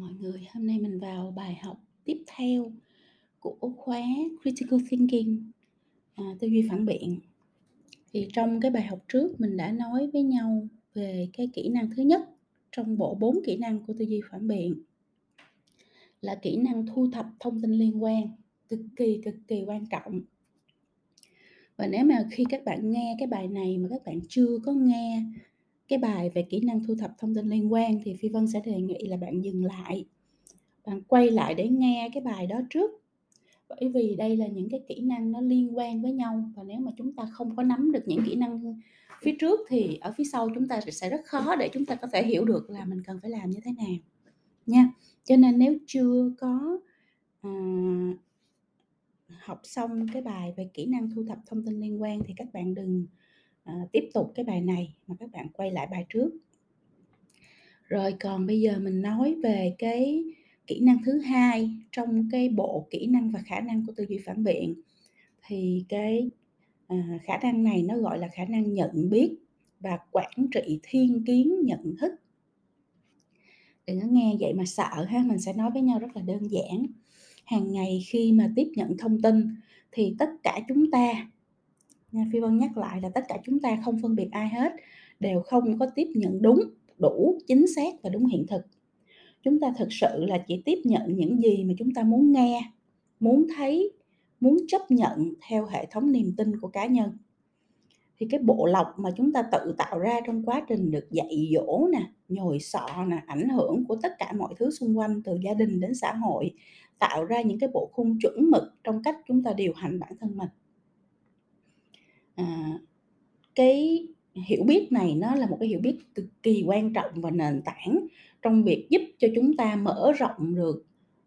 mọi người, hôm nay mình vào bài học tiếp theo của khóa Critical Thinking, à, tư duy phản biện. Thì trong cái bài học trước mình đã nói với nhau về cái kỹ năng thứ nhất trong bộ bốn kỹ năng của tư duy phản biện là kỹ năng thu thập thông tin liên quan, cực kỳ cực kỳ quan trọng. Và nếu mà khi các bạn nghe cái bài này mà các bạn chưa có nghe cái bài về kỹ năng thu thập thông tin liên quan thì Phi Vân sẽ đề nghị là bạn dừng lại. Bạn quay lại để nghe cái bài đó trước. Bởi vì đây là những cái kỹ năng nó liên quan với nhau và nếu mà chúng ta không có nắm được những kỹ năng phía trước thì ở phía sau chúng ta sẽ rất khó để chúng ta có thể hiểu được là mình cần phải làm như thế nào nha cho nên nếu chưa có à, học xong cái bài về kỹ năng thu thập thông tin liên quan thì các bạn đừng À, tiếp tục cái bài này mà các bạn quay lại bài trước. Rồi còn bây giờ mình nói về cái kỹ năng thứ hai trong cái bộ kỹ năng và khả năng của tư duy phản biện. Thì cái à, khả năng này nó gọi là khả năng nhận biết và quản trị thiên kiến nhận thức. Đừng có nghe vậy mà sợ ha, mình sẽ nói với nhau rất là đơn giản. Hàng ngày khi mà tiếp nhận thông tin thì tất cả chúng ta nha. Phi vân nhắc lại là tất cả chúng ta không phân biệt ai hết, đều không có tiếp nhận đúng, đủ, chính xác và đúng hiện thực. Chúng ta thực sự là chỉ tiếp nhận những gì mà chúng ta muốn nghe, muốn thấy, muốn chấp nhận theo hệ thống niềm tin của cá nhân. Thì cái bộ lọc mà chúng ta tự tạo ra trong quá trình được dạy dỗ nè, nhồi sọ nè, ảnh hưởng của tất cả mọi thứ xung quanh, từ gia đình đến xã hội, tạo ra những cái bộ khung chuẩn mực trong cách chúng ta điều hành bản thân mình à, cái hiểu biết này nó là một cái hiểu biết cực kỳ quan trọng và nền tảng trong việc giúp cho chúng ta mở rộng được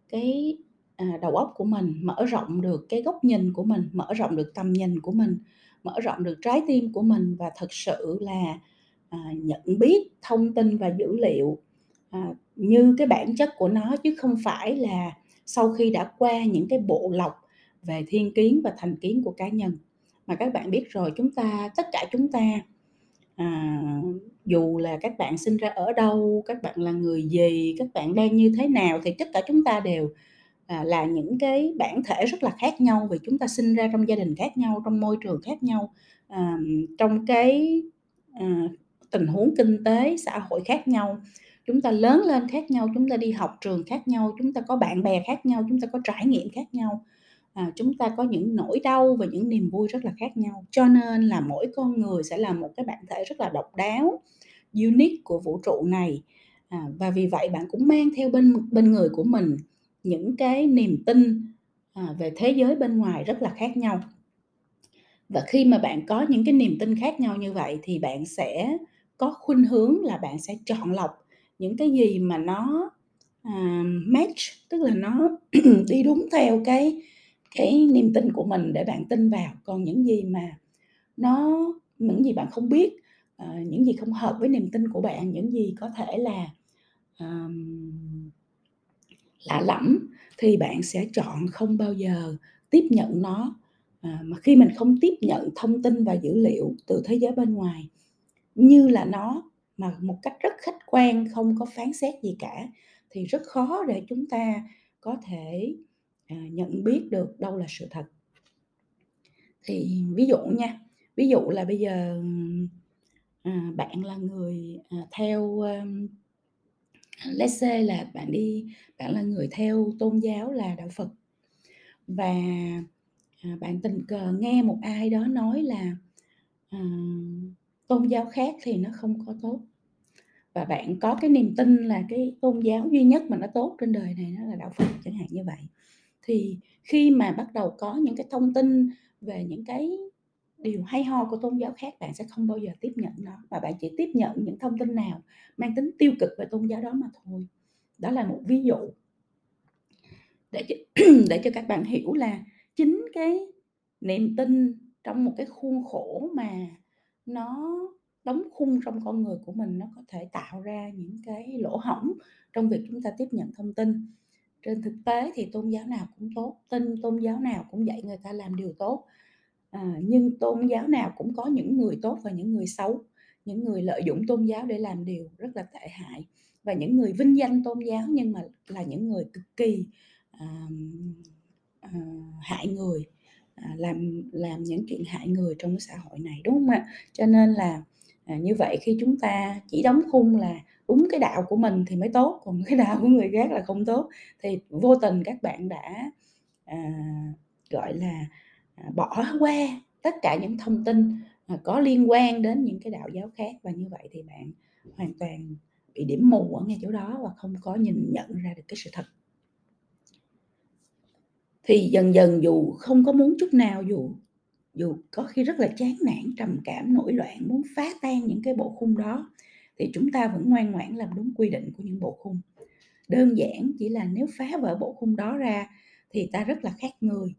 cái à, đầu óc của mình mở rộng được cái góc nhìn của mình mở rộng được tầm nhìn của mình mở rộng được trái tim của mình và thật sự là à, nhận biết thông tin và dữ liệu à, như cái bản chất của nó chứ không phải là sau khi đã qua những cái bộ lọc về thiên kiến và thành kiến của cá nhân mà các bạn biết rồi chúng ta tất cả chúng ta à, dù là các bạn sinh ra ở đâu các bạn là người gì các bạn đang như thế nào thì tất cả chúng ta đều à, là những cái bản thể rất là khác nhau vì chúng ta sinh ra trong gia đình khác nhau trong môi trường khác nhau à, trong cái à, tình huống kinh tế xã hội khác nhau. Chúng ta lớn lên khác nhau chúng ta đi học trường khác nhau chúng ta có bạn bè khác nhau chúng ta có trải nghiệm khác nhau à, chúng ta có những nỗi đau và những niềm vui rất là khác nhau. Cho nên là mỗi con người sẽ là một cái bản thể rất là độc đáo unique của vũ trụ này. À, và vì vậy bạn cũng mang theo bên bên người của mình những cái niềm tin à, về thế giới bên ngoài rất là khác nhau. Và khi mà bạn có những cái niềm tin khác nhau như vậy thì bạn sẽ có khuynh hướng là bạn sẽ chọn lọc những cái gì mà nó uh, match tức là nó đi đúng theo cái cái niềm tin của mình để bạn tin vào. Còn những gì mà nó những gì bạn không biết uh, những gì không hợp với niềm tin của bạn những gì có thể là um, lạ lẫm thì bạn sẽ chọn không bao giờ tiếp nhận nó. À, mà khi mình không tiếp nhận thông tin và dữ liệu từ thế giới bên ngoài như là nó mà một cách rất khách quan không có phán xét gì cả thì rất khó để chúng ta có thể À, nhận biết được đâu là sự thật. Thì ví dụ nha ví dụ là bây giờ à, bạn là người à, theo um, let's say là bạn đi bạn là người theo tôn giáo là đạo Phật. Và à, bạn tình cờ nghe một ai đó nói là à, tôn giáo khác thì nó không có tốt. Và bạn có cái niềm tin là cái tôn giáo duy nhất mà nó tốt trên đời này nó là đạo Phật chẳng hạn như vậy thì khi mà bắt đầu có những cái thông tin về những cái điều hay ho của tôn giáo khác bạn sẽ không bao giờ tiếp nhận nó mà bạn chỉ tiếp nhận những thông tin nào mang tính tiêu cực về tôn giáo đó mà thôi. Đó là một ví dụ để cho, để cho các bạn hiểu là chính cái niềm tin trong một cái khuôn khổ mà nó đóng khung trong con người của mình nó có thể tạo ra những cái lỗ hổng trong việc chúng ta tiếp nhận thông tin trên thực tế thì tôn giáo nào cũng tốt tin tôn giáo nào cũng dạy người ta làm điều tốt. À, nhưng tôn giáo nào cũng có những người tốt và những người xấu. Những người lợi dụng tôn giáo để làm điều rất là tệ hại. Và những người vinh danh tôn giáo nhưng mà là những người cực kỳ à, à, hại người à, làm làm những chuyện hại người trong cái xã hội này đúng không ạ? Cho nên là à, như vậy khi chúng ta chỉ đóng khung là đúng cái đạo của mình thì mới tốt còn cái đạo của người khác là không tốt. Thì vô tình các bạn đã à, gọi là à, bỏ qua tất cả những thông tin à, có liên quan đến những cái đạo giáo khác và như vậy thì bạn hoàn toàn bị điểm mù ở ngay chỗ đó và không có nhìn nhận ra được cái sự thật. Thì dần dần dù không có muốn chút nào dù dù có khi rất là chán nản trầm cảm nổi loạn muốn phá tan những cái bộ khung đó thì chúng ta vẫn ngoan ngoãn làm đúng quy định của những bộ khung. Đơn giản chỉ là nếu phá vỡ bộ khung đó ra thì ta rất là khác người.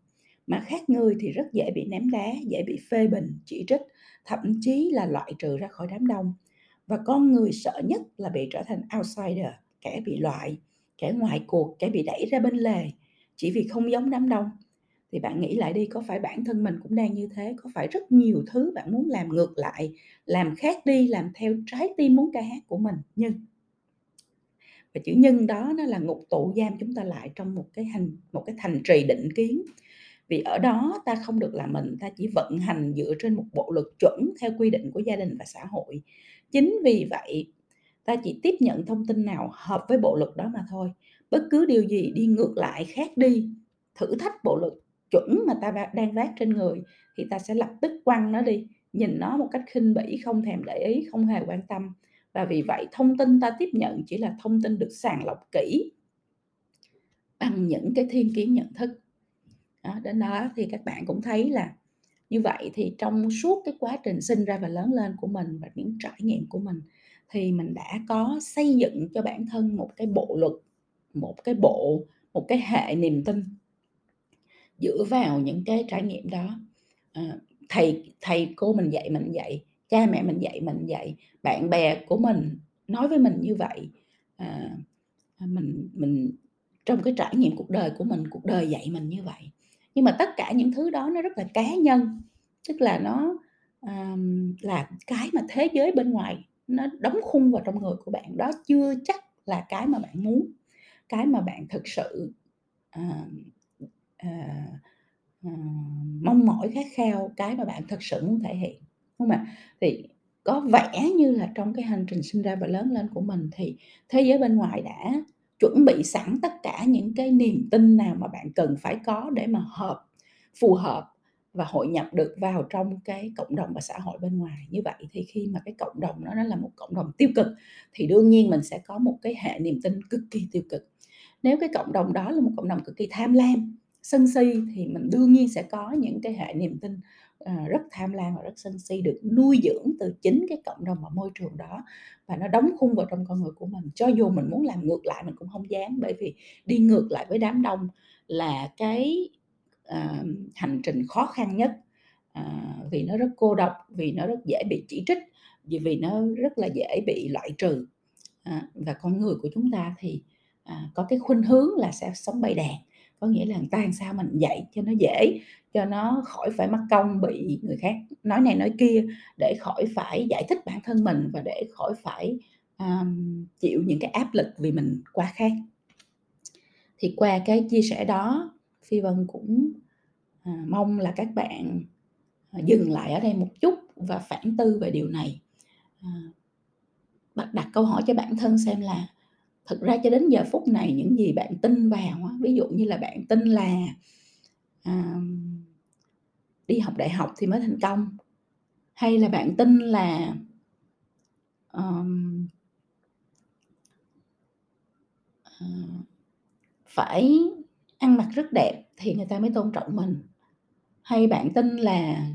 Mà khác người thì rất dễ bị ném đá, dễ bị phê bình, chỉ trích, thậm chí là loại trừ ra khỏi đám đông. Và con người sợ nhất là bị trở thành outsider, kẻ bị loại, kẻ ngoài cuộc, kẻ bị đẩy ra bên lề, chỉ vì không giống đám đông thì bạn nghĩ lại đi, có phải bản thân mình cũng đang như thế? Có phải rất nhiều thứ bạn muốn làm ngược lại, làm khác đi, làm theo trái tim muốn ca hát của mình? Nhưng và chữ nhân đó nó là ngục tụ giam chúng ta lại trong một cái hành, một cái thành trì định kiến. Vì ở đó ta không được là mình, ta chỉ vận hành dựa trên một bộ luật chuẩn theo quy định của gia đình và xã hội. Chính vì vậy, ta chỉ tiếp nhận thông tin nào hợp với bộ luật đó mà thôi. Bất cứ điều gì đi ngược lại, khác đi, thử thách bộ luật chuẩn mà ta đang vác trên người thì ta sẽ lập tức quăng nó đi. Nhìn nó một cách khinh bỉ không thèm để ý không hề quan tâm. Và vì vậy thông tin ta tiếp nhận chỉ là thông tin được sàng lọc kỹ bằng những cái thiên kiến nhận thức. Đó, đến đó thì các bạn cũng thấy là như vậy thì trong suốt cái quá trình sinh ra và lớn lên của mình và những trải nghiệm của mình thì mình đã có xây dựng cho bản thân một cái bộ luật một cái bộ một cái hệ niềm tin dựa vào những cái trải nghiệm đó. À, thầy thầy cô mình dạy mình dạy cha mẹ mình dạy mình dạy bạn bè của mình nói với mình như vậy. À, mình mình trong cái trải nghiệm cuộc đời của mình cuộc đời dạy mình như vậy. Nhưng mà tất cả những thứ đó nó rất là cá nhân tức là nó um, là cái mà thế giới bên ngoài nó đóng khung vào trong người của bạn đó chưa chắc là cái mà bạn muốn cái mà bạn thực sự uh, uh, mong mỏi khát khao cái mà bạn thực sự muốn thể hiện đúng không ạ? Thì có vẻ như là trong cái hành trình sinh ra và lớn lên của mình thì thế giới bên ngoài đã chuẩn bị sẵn tất cả những cái niềm tin nào mà bạn cần phải có để mà hợp phù hợp và hội nhập được vào trong cái cộng đồng và xã hội bên ngoài. Như vậy thì khi mà cái cộng đồng đó nó là một cộng đồng tiêu cực thì đương nhiên mình sẽ có một cái hệ niềm tin cực kỳ tiêu cực. Nếu cái cộng đồng đó là một cộng đồng cực kỳ tham lam sân si thì mình đương nhiên sẽ có những cái hệ niềm tin ờ, rất tham lam và rất sân si được nuôi dưỡng từ chính cái cộng đồng và môi trường đó. Và nó đóng khung vào trong con người của mình. Cho dù mình muốn làm ngược lại mình cũng không dám bởi vì đi ngược lại với đám đông là cái uh, hành trình khó khăn nhất. Uh, vì nó rất cô độc vì nó rất dễ bị chỉ trích vì vì nó rất là dễ bị loại trừ. Uh, và con người của chúng ta thì uh, có cái khuynh hướng là sẽ sống bay đàn có nghĩa là người ta làm sao mình dạy cho nó dễ cho nó khỏi phải mắc công bị người khác nói này nói kia để khỏi phải giải thích bản thân mình và để khỏi phải um, chịu những cái áp lực vì mình quá khác. Thì qua cái chia sẻ đó phi vân cũng à, mong là các bạn à, dừng lại ở đây một chút và phản tư về điều này. À, đặt câu hỏi cho bản thân xem là thực ra cho đến giờ phút này những gì bạn tin vào ví dụ như là bạn tin là à, đi học đại học thì mới thành công hay là bạn tin là um, uh, phải ăn mặc rất đẹp thì người ta mới tôn trọng mình hay bạn tin là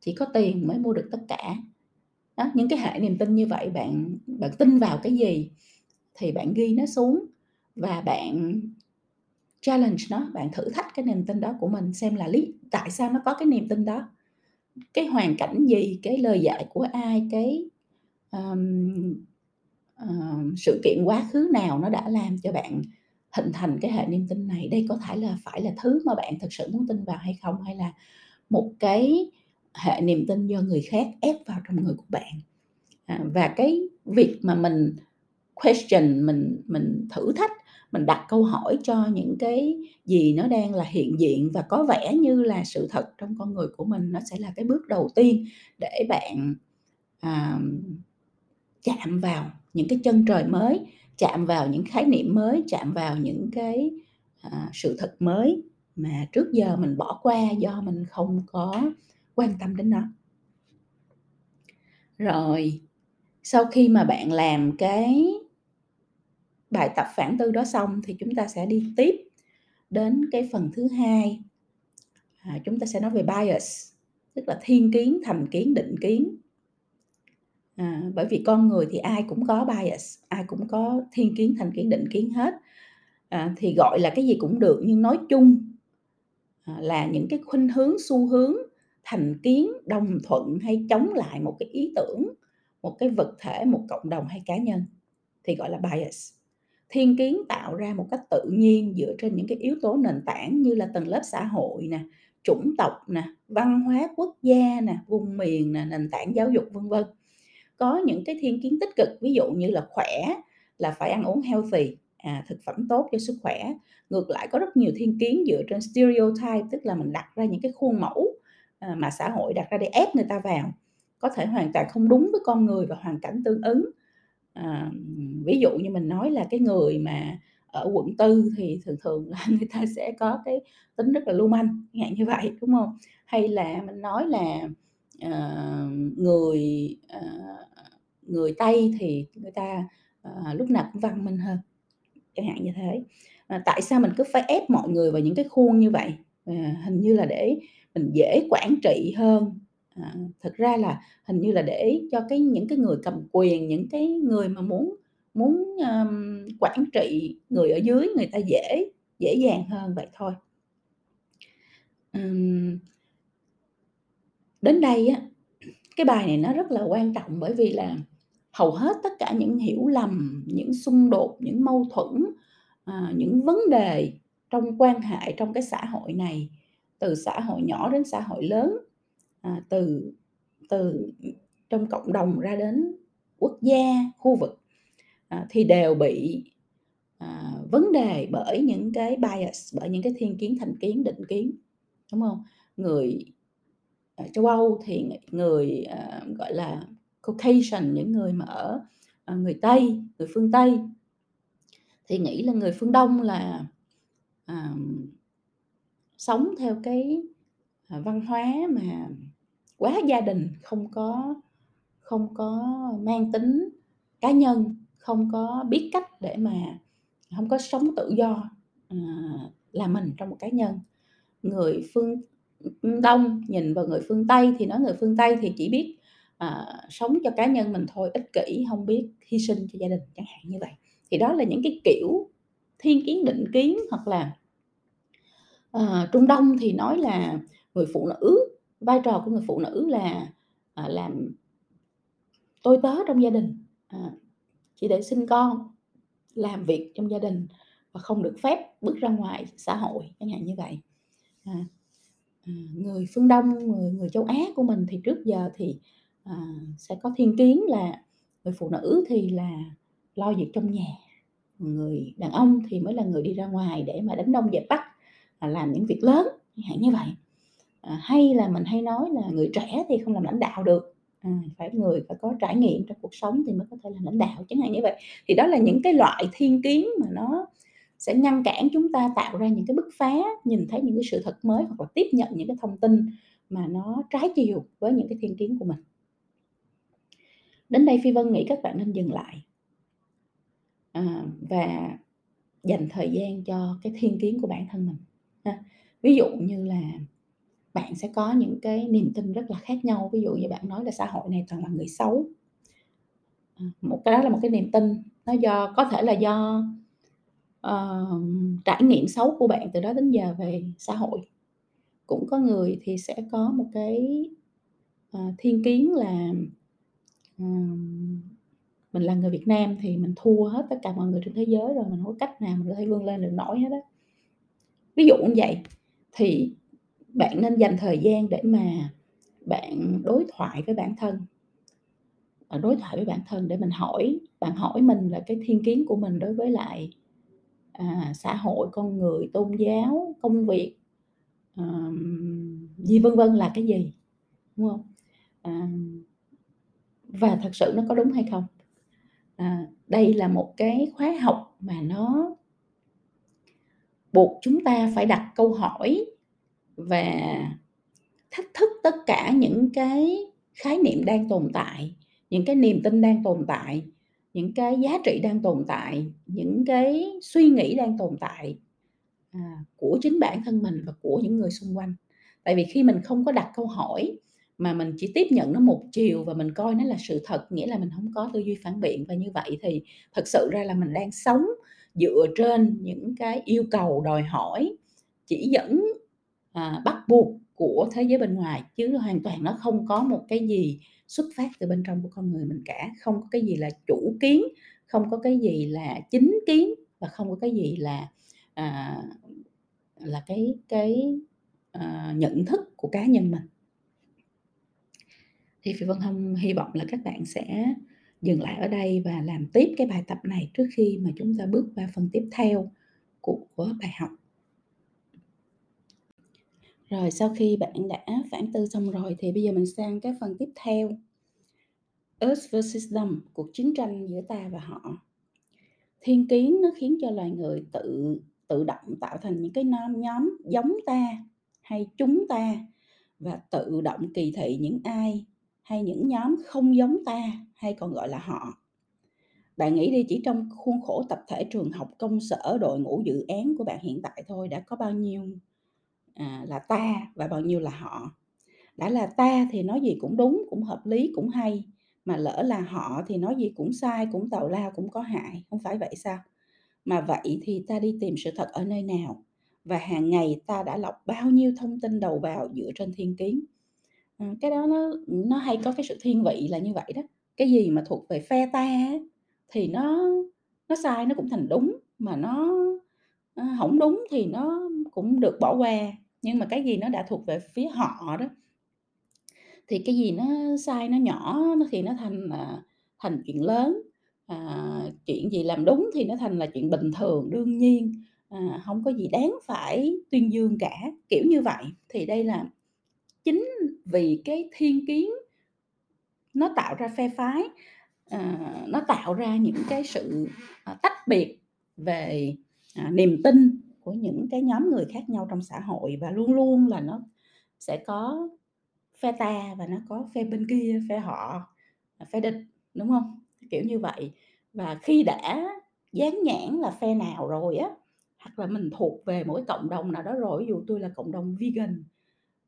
chỉ có tiền mới mua được tất cả. Đó những cái hệ niềm tin như vậy bạn bạn tin vào cái gì? Thì bạn ghi nó xuống và bạn challenge nó bạn thử thách cái niềm tin đó của mình xem là lý tại sao nó có cái niềm tin đó. Cái hoàn cảnh gì cái lời dạy của ai cái um, uh, sự kiện quá khứ nào nó đã làm cho bạn hình thành cái hệ niềm tin này? Đây có thể là phải là thứ mà bạn thực sự muốn tin vào hay không? Hay là một cái hệ niềm tin do người khác ép vào trong người của bạn? À, và cái việc mà mình question, mình mình thử thách, mình đặt câu hỏi cho những cái gì nó đang là hiện diện và có vẻ như là sự thật trong con người của mình, nó sẽ là cái bước đầu tiên để bạn, à, chạm vào những cái chân trời mới, chạm vào những khái niệm mới, chạm vào những cái, à, sự thật mới mà trước giờ mình bỏ qua do mình không có quan tâm đến nó. Rồi, sau khi mà bạn làm cái bài tập phản tư đó xong thì chúng ta sẽ đi tiếp đến cái phần thứ hai. À, chúng ta sẽ nói về bias, tức là thiên kiến, thành kiến, định kiến. À, bởi vì con người thì ai cũng có bias, ai cũng có thiên kiến, thành kiến, định kiến hết. À, thì gọi là cái gì cũng được nhưng nói chung à, là những cái khuynh hướng, xu hướng, thành kiến, đồng thuận hay chống lại một cái ý tưởng, một cái vật thể, một cộng đồng hay cá nhân thì gọi là bias. Thiên kiến tạo ra một cách tự nhiên dựa trên những cái yếu tố nền tảng như là tầng lớp xã hội nè, chủng tộc nè, văn hóa quốc gia nè, vùng miền nè, nền tảng giáo dục vân vân. Có những cái thiên kiến tích cực ví dụ như là khỏe là phải ăn uống healthy, à, thực phẩm tốt cho sức khỏe. Ngược lại có rất nhiều thiên kiến dựa trên stereotype tức là mình đặt ra những cái khuôn mẫu à, mà xã hội đặt ra để ép người ta vào có thể hoàn toàn không đúng với con người và hoàn cảnh tương ứng à, ví dụ như mình nói là cái người mà ở quận tư thì thường thường là người ta sẽ có cái tính rất là lưu manh dạng như vậy đúng không? Hay là mình nói là uh, người uh, người tây thì người ta uh, lúc nào cũng văn minh hơn chẳng hạn như thế. À, tại sao mình cứ phải ép mọi người vào những cái khuôn như vậy? À, hình như là để mình dễ quản trị hơn à, thực ra là hình như là để cho cái những cái người cầm quyền những cái người mà muốn muốn um, quản trị người ở dưới người ta dễ dễ dàng hơn vậy thôi. Um, đến đây á cái bài này nó rất là quan trọng bởi vì là hầu hết tất cả những hiểu lầm những xung đột những mâu thuẫn à, những vấn đề trong quan hệ trong cái xã hội này từ xã hội nhỏ đến xã hội lớn à, từ từ trong cộng đồng ra đến quốc gia khu vực à, thì đều bị à, vấn đề bởi những cái bias bởi những cái thiên kiến thành kiến định kiến đúng không? Người ở châu Âu thì người à, gọi là Caucasian những người mà ở à, người Tây người phương Tây thì nghĩ là người phương Đông là à, sống theo cái à, văn hóa mà quá gia đình không có không có mang tính cá nhân không có biết cách để mà không có sống tự do à, là mình trong một cá nhân. Người phương đông nhìn vào người phương tây thì nói người phương tây thì chỉ biết à, sống cho cá nhân mình thôi ích kỷ không biết hy sinh cho gia đình chẳng hạn như vậy. Thì đó là những cái kiểu thiên kiến định kiến hoặc là à, trung đông thì nói là người phụ nữ vai trò của người phụ nữ là à, làm tôi tớ trong gia đình. À, chỉ để sinh con làm việc trong gia đình và không được phép bước ra ngoài xã hội chẳng hạn như vậy. À, à, người phương đông người người châu á của mình thì trước giờ thì à, sẽ có thiên kiến là người phụ nữ thì là lo việc trong nhà người đàn ông thì mới là người đi ra ngoài để mà đánh đông dẹp bắc à, làm những việc lớn chẳng hạn như vậy à, hay là mình hay nói là người trẻ thì không làm lãnh đạo được. À, phải người phải có trải nghiệm trong cuộc sống thì mới có thể làm lãnh đạo chẳng hạn như vậy. Thì đó là những cái loại thiên kiến mà nó sẽ ngăn cản chúng ta tạo ra những cái bứt phá nhìn thấy những cái sự thật mới hoặc là tiếp nhận những cái thông tin mà nó trái chiều với những cái thiên kiến của mình. Đến đây phi vân nghĩ các bạn nên dừng lại. À, và dành thời gian cho cái thiên kiến của bản thân mình ha. ví dụ như là bạn sẽ có những cái niềm tin rất là khác nhau. Ví dụ như bạn nói là xã hội này toàn là người xấu. À, một cái đó là một cái niềm tin. Nó do có thể là do uh, trải nghiệm xấu của bạn từ đó đến giờ về xã hội. Cũng có người thì sẽ có một cái uh, thiên kiến là uh, mình là người Việt Nam thì mình thua hết tất cả mọi người trên thế giới rồi mình không có cách nào mình có thể vươn lên được nổi hết á. Ví dụ như vậy thì bạn nên dành thời gian để mà bạn đối thoại với bản thân ờ, đối thoại với bản thân để mình hỏi bạn hỏi mình là cái thiên kiến của mình đối với lại, à, xã hội, con người, tôn giáo, công việc, à, gì vân vân là cái gì, đúng không À, và thật sự nó có đúng hay không? À, đây là một cái khóa học mà nó buộc chúng ta phải đặt câu hỏi và thách thức tất cả những cái khái niệm đang tồn tại, những cái niềm tin đang tồn tại, những cái giá trị đang tồn tại, những cái suy nghĩ đang tồn tại, à, của chính bản thân mình và của những người xung quanh. Tại vì khi mình không có đặt câu hỏi mà mình chỉ tiếp nhận nó một chiều và mình coi nó là sự thật, nghĩa là mình không có tư duy phản biện và như vậy thì thật sự ra là mình đang sống dựa trên những cái yêu cầu, đòi hỏi, chỉ dẫn, à, bắt buộc của thế giới bên ngoài, chứ hoàn toàn nó không có một cái gì xuất phát từ bên trong của con người mình cả, không có cái gì là chủ kiến, không có cái gì là chính kiến và không có cái gì là, à, là cái cái, à, nhận thức của cá nhân mình. Thì Phi Vân hâm hy vọng là các bạn sẽ dừng lại ở đây và làm tiếp cái bài tập này trước khi mà chúng ta bước qua phần tiếp theo của bài học. Rồi sau khi bạn đã phản tư xong rồi thì bây giờ mình sang cái phần tiếp theo. Us versus them, cuộc chiến tranh giữa ta và họ. Thiên kiến nó khiến cho loài người tự tự động tạo thành những cái nhóm nhóm giống ta hay chúng ta và tự động kỳ thị những ai hay những nhóm không giống ta hay còn gọi là họ. Bạn nghĩ đi chỉ trong khuôn khổ tập thể trường học, công sở, đội ngũ dự án của bạn hiện tại thôi đã có bao nhiêu, à, là ta và bao nhiêu là họ. Đã là ta thì nói gì cũng đúng, cũng hợp lý, cũng hay, mà lỡ là họ thì nói gì cũng sai, cũng tào lao, cũng có hại, không phải vậy sao? Mà vậy thì ta đi tìm sự thật ở nơi nào? Và hàng ngày ta đã lọc bao nhiêu thông tin đầu vào dựa trên thiên kiến? à, cái đó nó nó hay có cái sự thiên vị là như vậy đó. Cái gì mà thuộc về phe ta thì nó nó sai nó cũng thành đúng, mà nó, ờ, ơ, đúng thì nó cũng được bỏ qua. Nhưng mà cái gì nó đã thuộc về phía họ đó thì cái gì nó sai, nó nhỏ nó thì nó thành, là thành chuyện lớn, à, chuyện gì làm đúng thì nó thành là chuyện bình thường, đương nhiên, à, không có gì đáng phải tuyên dương cả, kiểu như vậy. Thì đây là chính vì cái thiên kiến nó tạo ra phe phái, à, nó tạo ra những cái sự, à, tách biệt về, à, niềm tin của những cái nhóm người khác nhau trong xã hội và luôn luôn là nó sẽ có phe ta và nó có phe bên kia, phe họ, phe địch, đúng không Kiểu như vậy. Và khi đã dán nhãn là phe nào rồi á, hoặc là mình thuộc về mỗi cộng đồng nào đó rồi, ví dụ tôi là cộng đồng vegan,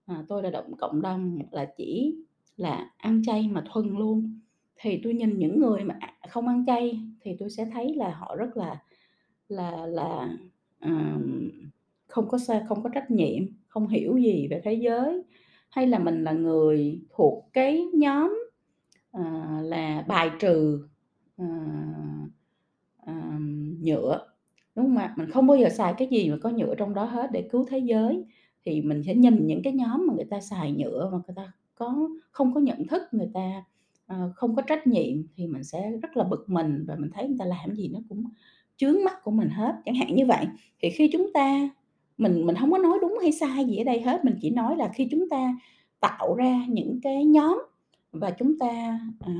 à, tôi là động cộng đồng là chỉ là ăn chay mà thuần luôn, thì tôi nhìn những người mà, à, không ăn chay thì tôi sẽ thấy là họ rất là là là, à, không có xa không có trách nhiệm, không hiểu gì về thế giới. Hay là mình là người thuộc cái nhóm, à, là bài trừ, à, à, nhựa, đúng không ạ? Mình không bao giờ xài cái gì mà có nhựa trong đó hết để cứu thế giới, thì mình sẽ nhìn những cái nhóm mà người ta xài nhựa mà người ta có không có nhận thức, người ta, à, không có trách nhiệm thì mình sẽ rất là bực mình và mình thấy người ta làm gì nó cũng chướng mắt của mình hết, chẳng hạn như vậy. Thì khi chúng ta mình mình không có nói đúng hay sai gì ở đây hết, mình chỉ nói là khi chúng ta tạo ra những cái nhóm và chúng ta, à,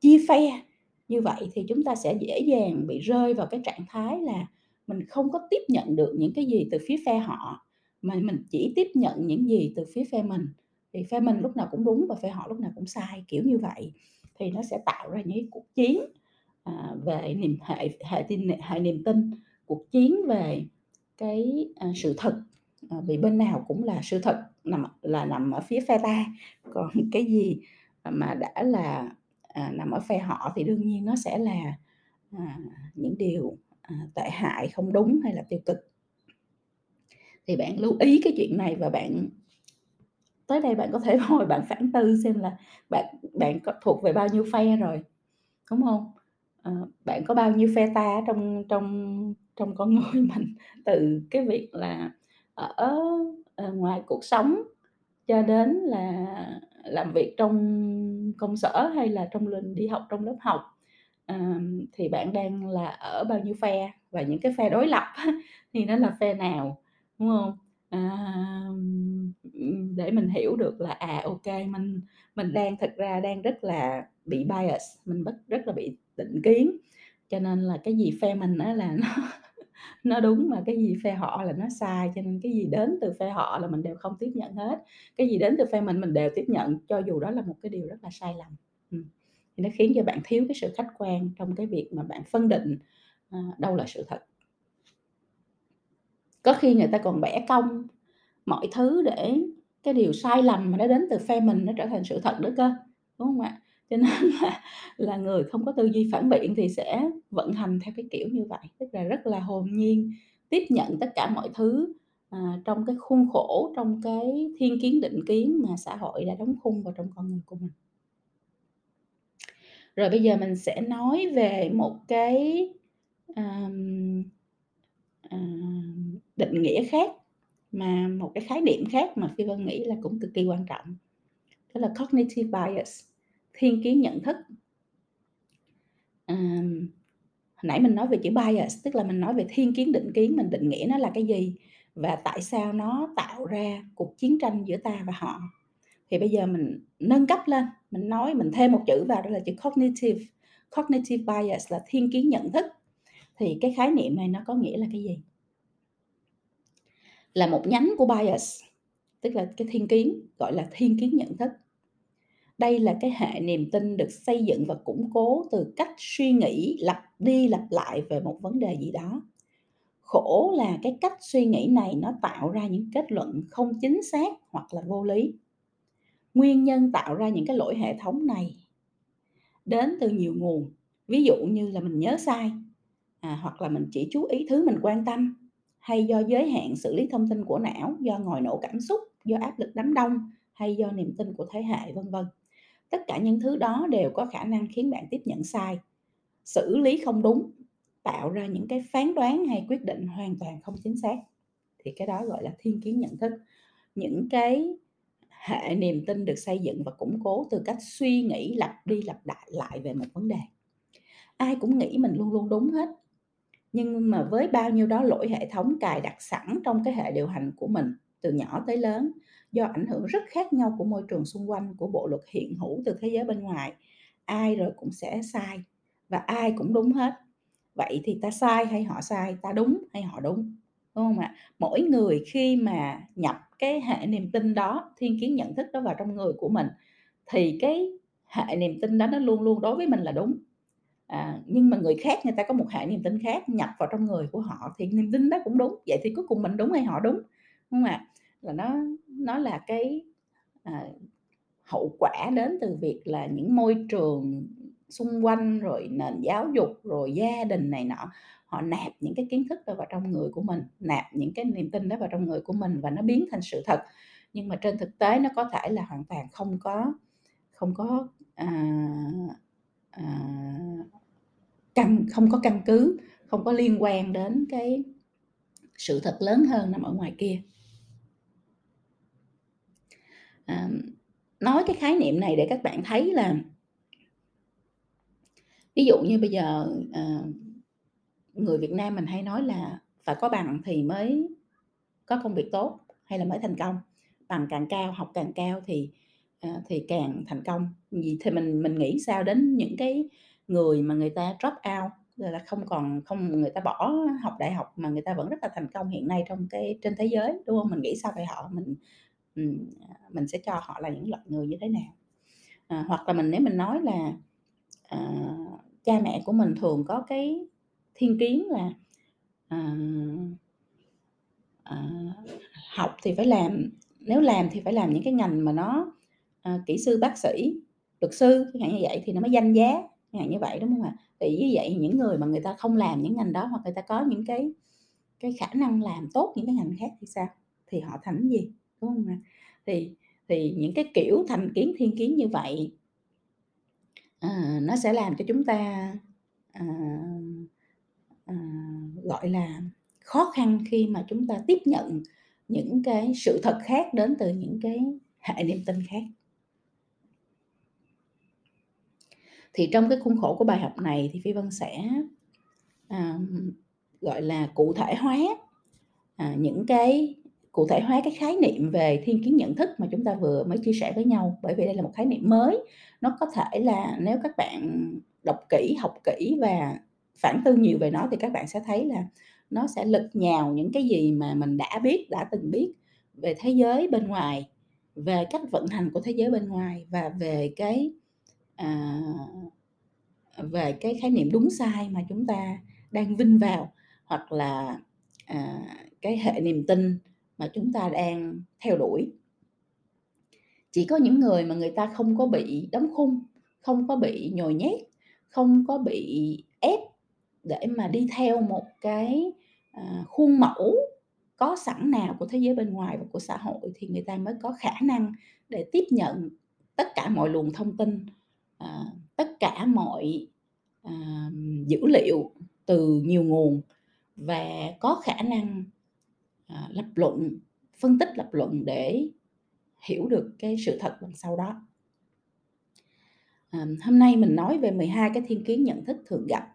chia phe như vậy thì chúng ta sẽ dễ dàng bị rơi vào cái trạng thái là mình không có tiếp nhận được những cái gì từ phía phe họ, mà mình chỉ tiếp nhận những gì từ phía phe mình, thì phe mình lúc nào cũng đúng và phe họ lúc nào cũng sai, kiểu như vậy. Thì nó sẽ tạo ra những cuộc chiến, à, về niềm hệ hệ tin hệ niềm tin, cuộc chiến về cái, à, sự thật, à, vì bên nào cũng là sự thật nằm là nằm ở phía phe ta, còn cái gì, mà đã là, à, nằm ở phe họ thì đương nhiên nó sẽ là, à, những điều, à, tệ hại, không đúng hay là tiêu cực. Thì bạn lưu ý cái chuyện này và bạn tới đây bạn có thể hồi bạn phản tư xem là bạn bạn có thuộc về bao nhiêu phe rồi, đúng không? Ờ, bạn có bao nhiêu phe ta ở trong trong trong con người mình, từ cái việc là ở, ờ, ngoài cuộc sống cho đến là làm việc trong công sở hay là trong lần đi học trong lớp học, à, thì bạn đang là ở bao nhiêu phe? Và những cái phe đối lập thì nó là phe nào, đúng không? À, để mình hiểu được là, à, ok mình mình đang thực ra đang rất là bị bias, mình bất rất là bị định kiến, cho nên là cái gì phe mình á là nó nó đúng mà cái gì phe họ là nó sai, cho nên cái gì đến từ phe họ là mình đều không tiếp nhận hết, cái gì đến từ phe mình mình đều tiếp nhận, cho dù đó là một cái điều rất là sai lầm. Thì nó khiến cho bạn thiếu cái sự khách quan trong cái việc mà bạn phân định, à, đâu là sự thật. Có khi người ta còn bẻ cong mọi thứ để cái điều sai lầm mà nó đến từ phe mình nó trở thành sự thật nữa cơ, đúng không ạ? Cho nên là là người không có tư duy phản biện thì sẽ vận hành theo cái kiểu như vậy, tức là rất là hồn nhiên tiếp nhận tất cả mọi thứ, à, trong cái khuôn khổ, trong cái thiên kiến, định kiến mà xã hội đã đóng khung vào trong con người của mình. Rồi bây giờ mình sẽ nói về một cái, um, uh, định nghĩa khác, mà một cái khái niệm khác mà Phi Vân nghĩ là cũng cực kỳ quan trọng, đó là cognitive bias, thiên kiến nhận thức. à, hồi nãy mình nói về chữ bias, tức là mình nói về thiên kiến, định kiến, mình định nghĩa nó là cái gì và tại sao nó tạo ra cuộc chiến tranh giữa ta và họ. Thì bây giờ mình nâng cấp lên, mình nói mình thêm một chữ vào đó là chữ cognitive, cognitive bias là thiên kiến nhận thức. Thì cái khái niệm này nó có nghĩa là cái gì? Là một nhánh của bias, tức là cái thiên kiến, gọi là thiên kiến nhận thức. Đây là cái hệ niềm tin được xây dựng và củng cố từ cách suy nghĩ lặp đi lặp lại về một vấn đề gì đó. Khổ là cái cách suy nghĩ này nó tạo ra những kết luận không chính xác hoặc là vô lý. Nguyên nhân tạo ra những cái lỗi hệ thống này đến từ nhiều nguồn, ví dụ như là mình nhớ sai, à, hoặc là mình chỉ chú ý thứ mình quan tâm, hay do giới hạn xử lý thông tin của não, do ngòi nổ cảm xúc, do áp lực đám đông, hay do niềm tin của thế hệ, vân vân. Tất cả những thứ đó đều có khả năng khiến bạn tiếp nhận sai, xử lý không đúng, tạo ra những cái phán đoán hay quyết định hoàn toàn không chính xác. Thì cái đó gọi là thiên kiến nhận thức. Những cái hệ niềm tin được xây dựng và củng cố từ cách suy nghĩ lặp đi lặp lại lại về một vấn đề. Ai cũng nghĩ mình luôn luôn đúng hết, nhưng mà với bao nhiêu đó lỗi hệ thống cài đặt sẵn trong cái hệ điều hành của mình từ nhỏ tới lớn, do ảnh hưởng rất khác nhau của môi trường xung quanh, của bộ luật hiện hữu từ thế giới bên ngoài, ai rồi cũng sẽ sai và ai cũng đúng hết. Vậy thì ta sai hay họ sai, ta đúng hay họ đúng, đúng không ạ? Mỗi người khi mà nhập cái hệ niềm tin đó, thiên kiến nhận thức đó vào trong người của mình, thì cái hệ niềm tin đó nó luôn luôn đối với mình là đúng. À, nhưng mà người khác người ta có một hệ niềm tin khác nhập vào trong người của họ thì niềm tin đó cũng đúng, vậy thì cuối cùng mình đúng hay họ đúng, đúng không ạ? Là nó nó là cái, à, hậu quả đến từ việc là những môi trường xung quanh, rồi nền giáo dục, rồi gia đình này nọ, họ nạp những cái kiến thức đó vào trong người của mình, nạp những cái niềm tin đó vào trong người của mình và nó biến thành sự thật. Nhưng mà trên thực tế nó có thể là hoàn toàn không có không có, à, à, căn không có căn cứ, không có liên quan đến cái sự thật lớn hơn nằm ở ngoài kia. À, nói cái khái niệm này để các bạn thấy là ví dụ như bây giờ, à, người Việt Nam mình hay nói là phải có bằng thì mới có công việc tốt hay là mới thành công, bằng càng cao, học càng cao thì, à, thì càng thành công. Vì thì mình mình nghĩ sao đến những cái người mà người ta drop out, là không còn không người ta bỏ học đại học mà người ta vẫn rất là thành công hiện nay trong cái trên thế giới, đúng không Mình nghĩ sao về họ? Mình, À, mình sẽ cho họ là những loại người như thế nào? À, hoặc là mình nếu mình nói là, à, cha mẹ của mình thường có cái thiên kiến là, à, à, học thì phải làm nếu làm thì phải làm những cái ngành mà nó, à, kỹ sư, bác sĩ, luật sư, chẳng hạn như vậy thì nó mới danh giá, chẳng hạn như vậy, đúng không ạ? Thì như vậy những người mà người ta không làm những ngành đó hoặc người ta có những cái cái khả năng làm tốt những cái ngành khác thì sao? Thì họ thành gì, đúng ạ? Thì thì những cái kiểu thành kiến, thiên kiến như vậy à, nó sẽ làm cho chúng ta, à, à, gọi là, khó khăn khi mà chúng ta tiếp nhận những cái sự thật khác đến từ những cái hệ niềm tin khác. Thì trong cái khuôn khổ của bài học này thì Phi Vân sẽ, à, gọi là, cụ thể hóa, à, những cái cụ thể hóa cái khái niệm về thiên kiến nhận thức mà chúng ta vừa mới chia sẻ với nhau. Bởi vì đây là một khái niệm mới, nó có thể là nếu các bạn đọc kỹ, học kỹ và phản tư nhiều về nó thì các bạn sẽ thấy là nó sẽ lật nhào những cái gì mà mình đã biết, đã từng biết về thế giới bên ngoài, về cách vận hành của thế giới bên ngoài và về cái, à, về cái khái niệm đúng sai mà chúng ta đang vinh vào, hoặc là, à, cái hệ niềm tin mà chúng ta đang theo đuổi. Chỉ có những người mà người ta không có bị đóng khung, không có bị nhồi nhét, không có bị ép để mà đi theo một cái, à, khuôn mẫu có sẵn nào của thế giới bên ngoài và của xã hội thì người ta mới có khả năng để tiếp nhận tất cả mọi luồng thông tin, à, tất cả mọi, à, dữ liệu từ nhiều nguồn và có khả năng, à, lập luận, phân tích lập luận để hiểu được cái sự thật đằng sau đó. À, hôm nay mình nói về 12 cái thiên kiến nhận thức thường gặp.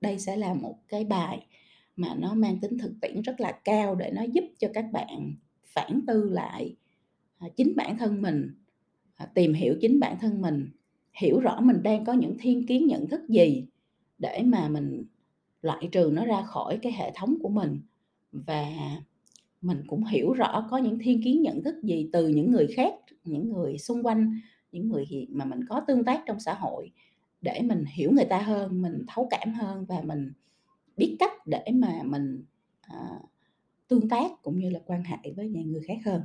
Đây sẽ là một cái bài mà nó mang tính thực tiễn rất là cao để nó giúp cho các bạn phản tư lại, à, chính bản thân mình, à, tìm hiểu chính bản thân mình, hiểu rõ mình đang có những thiên kiến nhận thức gì để mà mình loại trừ nó ra khỏi cái hệ thống của mình. Và mình cũng hiểu rõ có những thiên kiến nhận thức gì từ những người khác, những người xung quanh, những người mà mình có tương tác trong xã hội để mình hiểu người ta hơn, mình thấu cảm hơn và mình biết cách để mà mình, à, tương tác cũng như là quan hệ với những người khác hơn.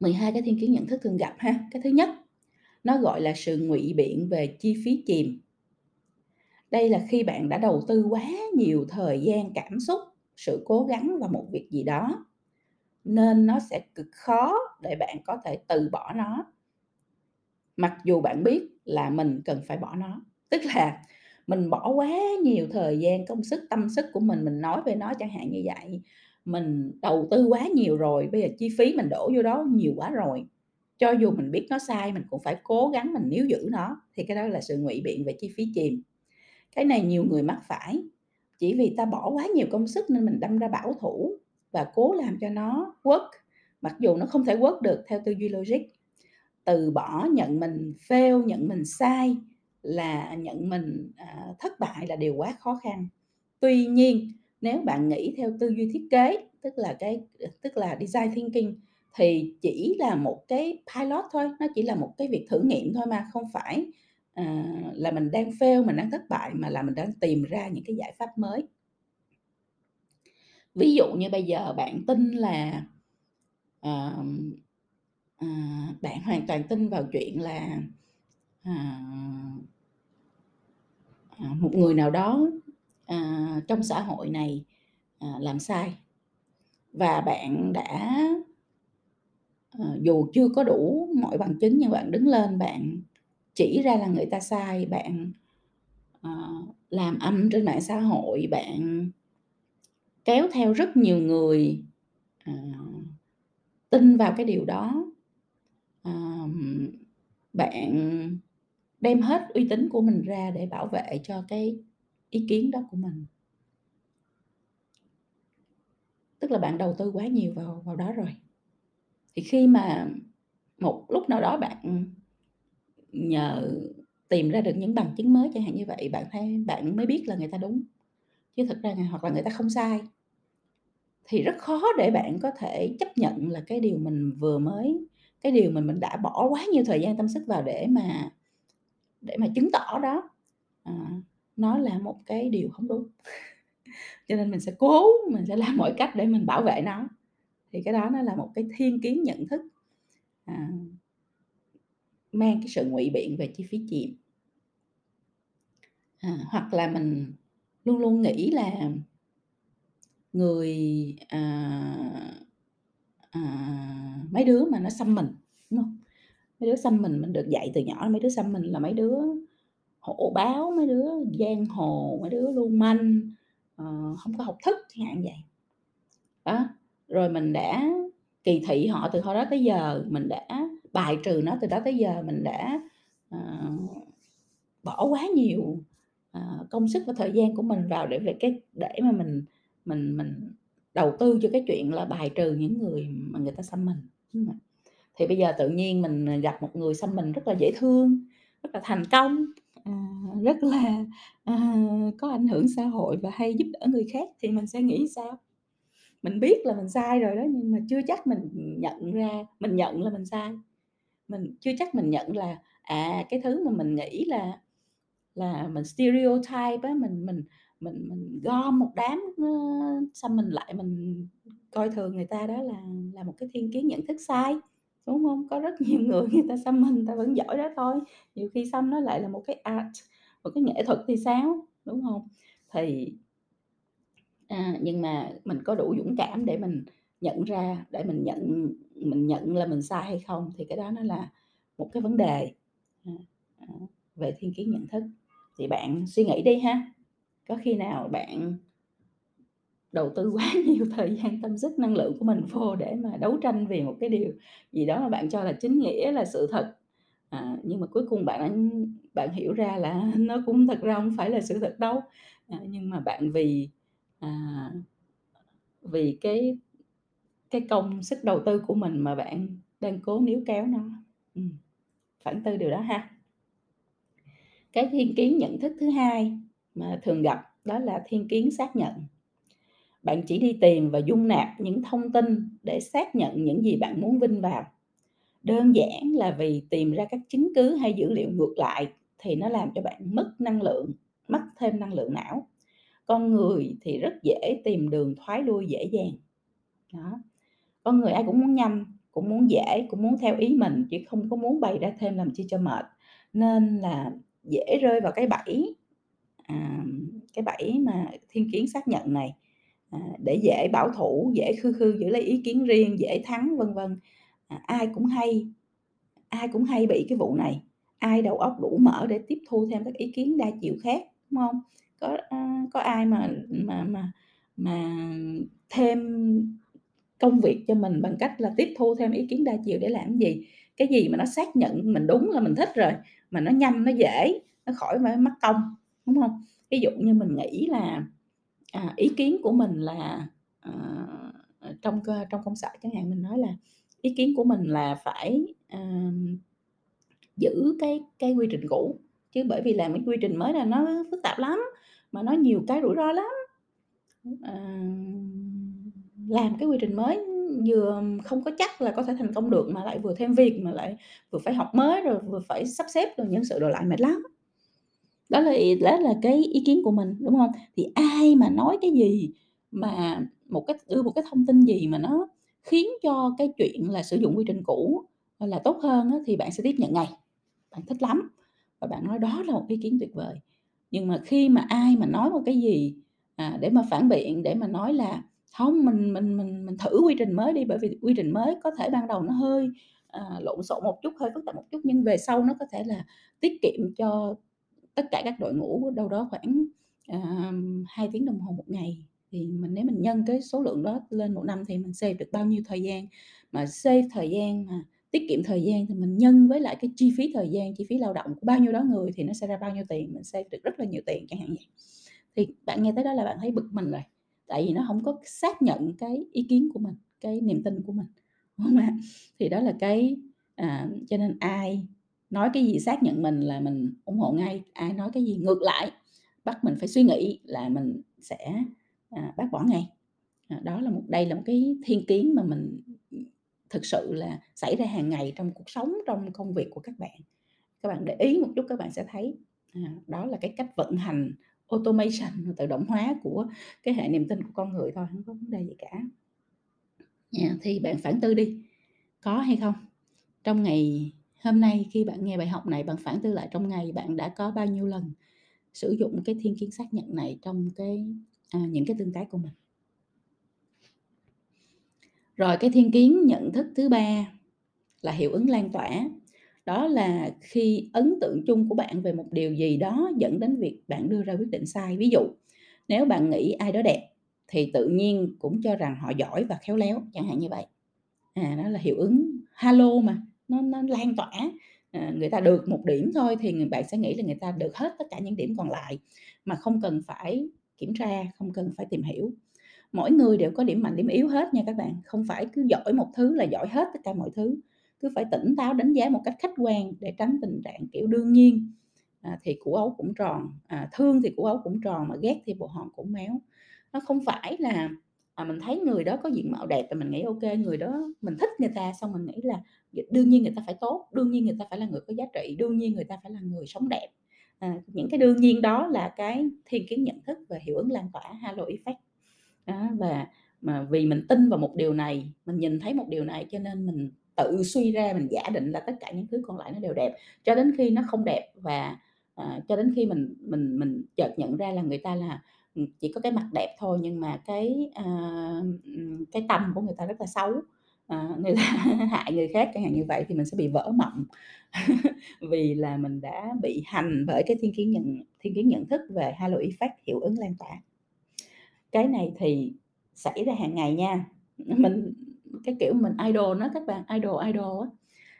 12 cái thiên kiến nhận thức thường gặp ha. Cái thứ nhất, nó gọi là sự ngụy biện về chi phí chìm. Đây là khi bạn đã đầu tư quá nhiều thời gian, cảm xúc, sự cố gắng vào một việc gì đó, nên nó sẽ cực khó để bạn có thể từ bỏ nó. Mặc dù bạn biết là mình cần phải bỏ nó. Tức là mình bỏ quá nhiều thời gian, công sức, tâm sức của mình, mình nói về nó chẳng hạn như vậy. Mình đầu tư quá nhiều rồi, bây giờ chi phí mình đổ vô đó nhiều quá rồi. Cho dù mình biết nó sai, mình cũng phải cố gắng mình níu giữ nó, thì cái đó là sự ngụy biện về chi phí chìm. Cái này nhiều người mắc phải, chỉ vì ta bỏ quá nhiều công sức nên mình đâm ra bảo thủ và cố làm cho nó work, mặc dù nó không thể work được theo tư duy logic. Từ bỏ nhận mình fail, nhận mình sai là nhận mình, à, thất bại là điều quá khó khăn. Tuy nhiên, nếu bạn nghĩ theo tư duy thiết kế, tức là cái tức là design thinking thì chỉ là một cái pilot thôi, nó chỉ là một cái việc thử nghiệm thôi mà, không phải, à, là mình đang fail, mình đang thất bại mà là mình đang tìm ra những cái giải pháp mới. Ví dụ như bây giờ bạn tin là, ờ, à, bạn hoàn toàn tin vào chuyện là, à à, một người nào đó, à, trong xã hội này, à, làm sai và bạn đã ờ, dù chưa có đủ mọi bằng chứng nhưng bạn đứng lên bạn chỉ ra là người ta sai, bạn, uh, làm âm trên mạng xã hội, bạn kéo theo rất nhiều người, uh, tin vào cái điều đó. uh, bạn đem hết uy tín của mình ra để bảo vệ cho cái ý kiến đó của mình. Tức là bạn đầu tư quá nhiều vào vào đó rồi. Thì khi mà một lúc nào đó bạn nhờ tìm ra được những bằng chứng mới chẳng hạn như vậy, bạn thấy bạn mới biết là người ta đúng, chứ thực ra hoặc là người ta không sai. Thì rất khó để bạn có thể chấp nhận là cái điều mình vừa mới cái điều mình mình đã bỏ quá nhiều thời gian tâm sức vào để mà để mà chứng tỏ đó, à, nó là một cái điều không đúng. Cho nên mình sẽ cố, mình sẽ làm mọi cách để mình bảo vệ nó. Thì cái đó nó là một cái thiên kiến nhận thức, à, mang cái sự ngụy biện về chi phí chìm. À, hoặc là mình luôn luôn nghĩ là người, à, à, mấy đứa mà nó xăm mình, đúng không? Mấy đứa xăm mình, mình được dạy từ nhỏ mấy đứa xăm mình là mấy đứa hổ báo, mấy đứa giang hồ, mấy đứa lưu manh, ờ, không có học thức chẳng hạn vậy. Đó, rồi mình đã kỳ thị họ từ hồi đó tới giờ, mình đã bài trừ nó từ đó tới giờ, mình đã, uh, bỏ quá nhiều, uh, công sức và thời gian của mình vào để về cái để mà mình mình mình đầu tư cho cái chuyện là bài trừ những người mà người ta xăm mình. Thì bây giờ tự nhiên mình, gặp một người xăm mình rất là dễ thương, rất là thành công, uh, rất là, uh, có ảnh hưởng xã hội và hay giúp đỡ người khác thì mình sẽ nghĩ sao? Mình biết là mình sai rồi đó, nhưng mà chưa chắc mình nhận ra mình nhận là mình sai. Mình chưa chắc mình nhận là, à, cái thứ mà mình nghĩ là là mình stereotype á, mình mình mình mình gom một đám ờ, xong xăm mình lại, mình coi thường người ta đó là là một cái thiên kiến nhận thức sai, đúng không? Có rất nhiều người người ta xăm mình, ta vẫn giỏi đó thôi, nhiều khi xăm nó lại là một cái art, một cái nghệ thuật thì sao, đúng không? Thì à, nhưng mà mình có đủ dũng cảm để mình nhận ra, để mình nhận mình nhận là mình sai hay không thì cái đó nó là một cái vấn đề, à, à, về thiên kiến nhận thức. Thì bạn suy nghĩ đi ha, có khi nào bạn đầu tư quá nhiều thời gian, tâm sức, năng lượng của mình vô để mà đấu tranh vì một cái điều gì đó mà bạn cho là chính nghĩa, là sự thật, à, nhưng mà cuối cùng bạn đã bạn hiểu ra là nó cũng thật ra không phải là sự thật đâu, à, nhưng mà bạn vì, à, vì cái cái công sức đầu tư của mình mà bạn đang cố níu kéo nó. Ừ, phản tư điều đó ha. Cái thiên kiến nhận thức thứ hai mà thường gặp đó là thiên kiến xác nhận. Bạn chỉ đi tìm và dung nạp những thông tin để xác nhận những gì bạn muốn vinh vào. Đơn giản là vì tìm ra các chứng cứ hay dữ liệu ngược lại thì nó làm cho bạn mất năng lượng, mất thêm năng lượng não. Con người thì rất dễ tìm đường thoái lui dễ dàng. Đó, con người ai cũng muốn nhanh, cũng muốn dễ, cũng muốn theo ý mình chứ không có muốn bày ra thêm làm chi cho mệt, nên là dễ rơi vào cái bẫy, à, cái bẫy mà thiên kiến xác nhận này, à, để dễ bảo thủ, dễ khư khư giữ lấy ý kiến riêng, dễ thắng, vân vân. À, ai cũng hay ai cũng hay bị cái vụ này, ai đầu óc đủ mở để tiếp thu thêm các ý kiến đa chiều khác, đúng không? Có, à, có ai mà mà mà mà thêm công việc cho mình bằng cách là tiếp thu thêm ý kiến đa chiều để làm cái gì? Cái gì mà nó xác nhận mình đúng là mình thích rồi, mà nó nhanh, nó dễ, nó khỏi phải mất công, đúng không Ví dụ như mình nghĩ là, à, ý kiến của mình là, à, à trong trong công sở chẳng hạn, mình nói là ý kiến của mình là phải, à, giữ cái cái quy trình cũ, chứ bởi vì làm cái quy trình mới là nó phức tạp lắm, mà nó nhiều cái rủi ro lắm. À, làm cái quy trình mới vừa không có chắc là có thể thành công được, mà lại vừa thêm việc, mà lại vừa phải học mới, rồi vừa phải sắp xếp rồi nhân sự đồ lại mệt lắm. Đó là đó là cái ý kiến của mình, đúng không Thì ai mà nói cái gì mà một cái đưa một cái thông tin gì mà nó khiến cho cái chuyện là sử dụng quy trình cũ, là tốt hơn thì bạn sẽ tiếp nhận ngay, bạn thích lắm và bạn nói đó là một ý kiến tuyệt vời. Nhưng mà khi mà ai mà nói một cái gì, à, để mà phản biện, để mà nói là không mình mình mình mình thử quy trình mới đi, bởi vì quy trình mới có thể ban đầu nó hơi, à, lộn xộn một chút, hơi phức tạp một chút, nhưng về sau nó có thể là tiết kiệm cho tất cả các đội ngũ đâu đó khoảng, à, 2 tiếng đồng hồ một ngày." Thì mình nếu mình nhân cái số lượng đó lên một năm thì mình save được bao nhiêu thời gian, mà save thời gian mà tiết kiệm thời gian thì mình nhân với lại cái chi phí thời gian, chi phí lao động của bao nhiêu đó người thì nó sẽ ra bao nhiêu tiền, mình save được rất là nhiều tiền, chẳng hạn vậy. Thì bạn nghe tới đó là bạn thấy bực mình rồi, tại vì nó không có xác nhận cái ý kiến của mình, cái niềm tin của mình, đúng không ạ? Thì đó là cái à, cho nên ai nói cái gì xác nhận mình là mình ủng hộ ngay, ai nói cái gì ngược lại, bắt mình phải suy nghĩ là mình sẽ, à, bác bỏ ngay. À, đó là một đây là một cái thiên kiến mà mình, thực sự là xảy ra hàng ngày trong cuộc sống, trong công việc của các bạn. Các bạn để ý một chút các bạn sẽ thấy, à, đó là cái cách vận hành automation, tự động hóa của cái hệ niềm tin của con người thôi, không có vấn đề gì cả. yeah, thì bạn phản tư đi, có hay không? Trong ngày hôm nay khi bạn nghe bài học này, bạn phản tư lại trong ngày bạn đã có bao nhiêu lần sử dụng cái thiên kiến xác nhận này trong cái, à, những cái tương tác của mình? Rồi cái thiên kiến nhận thức thứ ba là hiệu ứng lan tỏa. Đó là khi ấn tượng chung của bạn về một điều gì đó dẫn đến việc bạn đưa ra quyết định sai. Ví dụ, nếu bạn nghĩ ai đó đẹp thì tự nhiên cũng cho rằng họ giỏi và khéo léo, chẳng hạn như vậy. À, đó là hiệu ứng halo mà, nó nó lan tỏa, à, người ta được một điểm thôi thì người bạn sẽ nghĩ là người ta được hết tất cả những điểm còn lại, mà không cần phải kiểm tra, không cần phải tìm hiểu. Mỗi người đều có điểm mạnh, điểm yếu hết nha các bạn, không phải cứ giỏi một thứ là giỏi hết tất cả mọi thứ, cứ phải tỉnh táo đánh giá một cách khách quan để tránh tình trạng, kiểu, đương nhiên, à, thì củ ấu cũng tròn, à, thương thì củ ấu cũng tròn, mà ghét thì bộ hòn cũng méo. Nó không phải là, à, mình thấy người đó có diện mạo đẹp và mình nghĩ ok người đó mình thích người ta xong mình nghĩ là đương nhiên người ta phải tốt, đương nhiên người ta phải là người có giá trị, đương nhiên người ta phải là người sống đẹp. À, những cái đương nhiên đó là cái thiên kiến nhận thức và hiệu ứng lan tỏa halo effect. à, và mà vì mình tin vào một điều này, mình nhìn thấy một điều này cho nên mình tự suy ra, mình giả định là tất cả những thứ còn lại nó đều đẹp, cho đến khi nó không đẹp và, à, cho đến khi mình mình mình chợt nhận ra là người ta là, ừ, chỉ có cái mặt đẹp thôi nhưng mà cái, à, cái tâm của người ta rất là xấu, à, người ta hại người khác chẳng hạn như vậy thì mình sẽ bị vỡ mộng. Vì là mình đã bị hành bởi cái thiên kiến nhận thiên kiến nhận thức về halo effect, hiệu ứng lan tỏa. Cái này thì xảy ra hàng ngày nha, mình cái kiểu mình idol nó các bạn, idol idol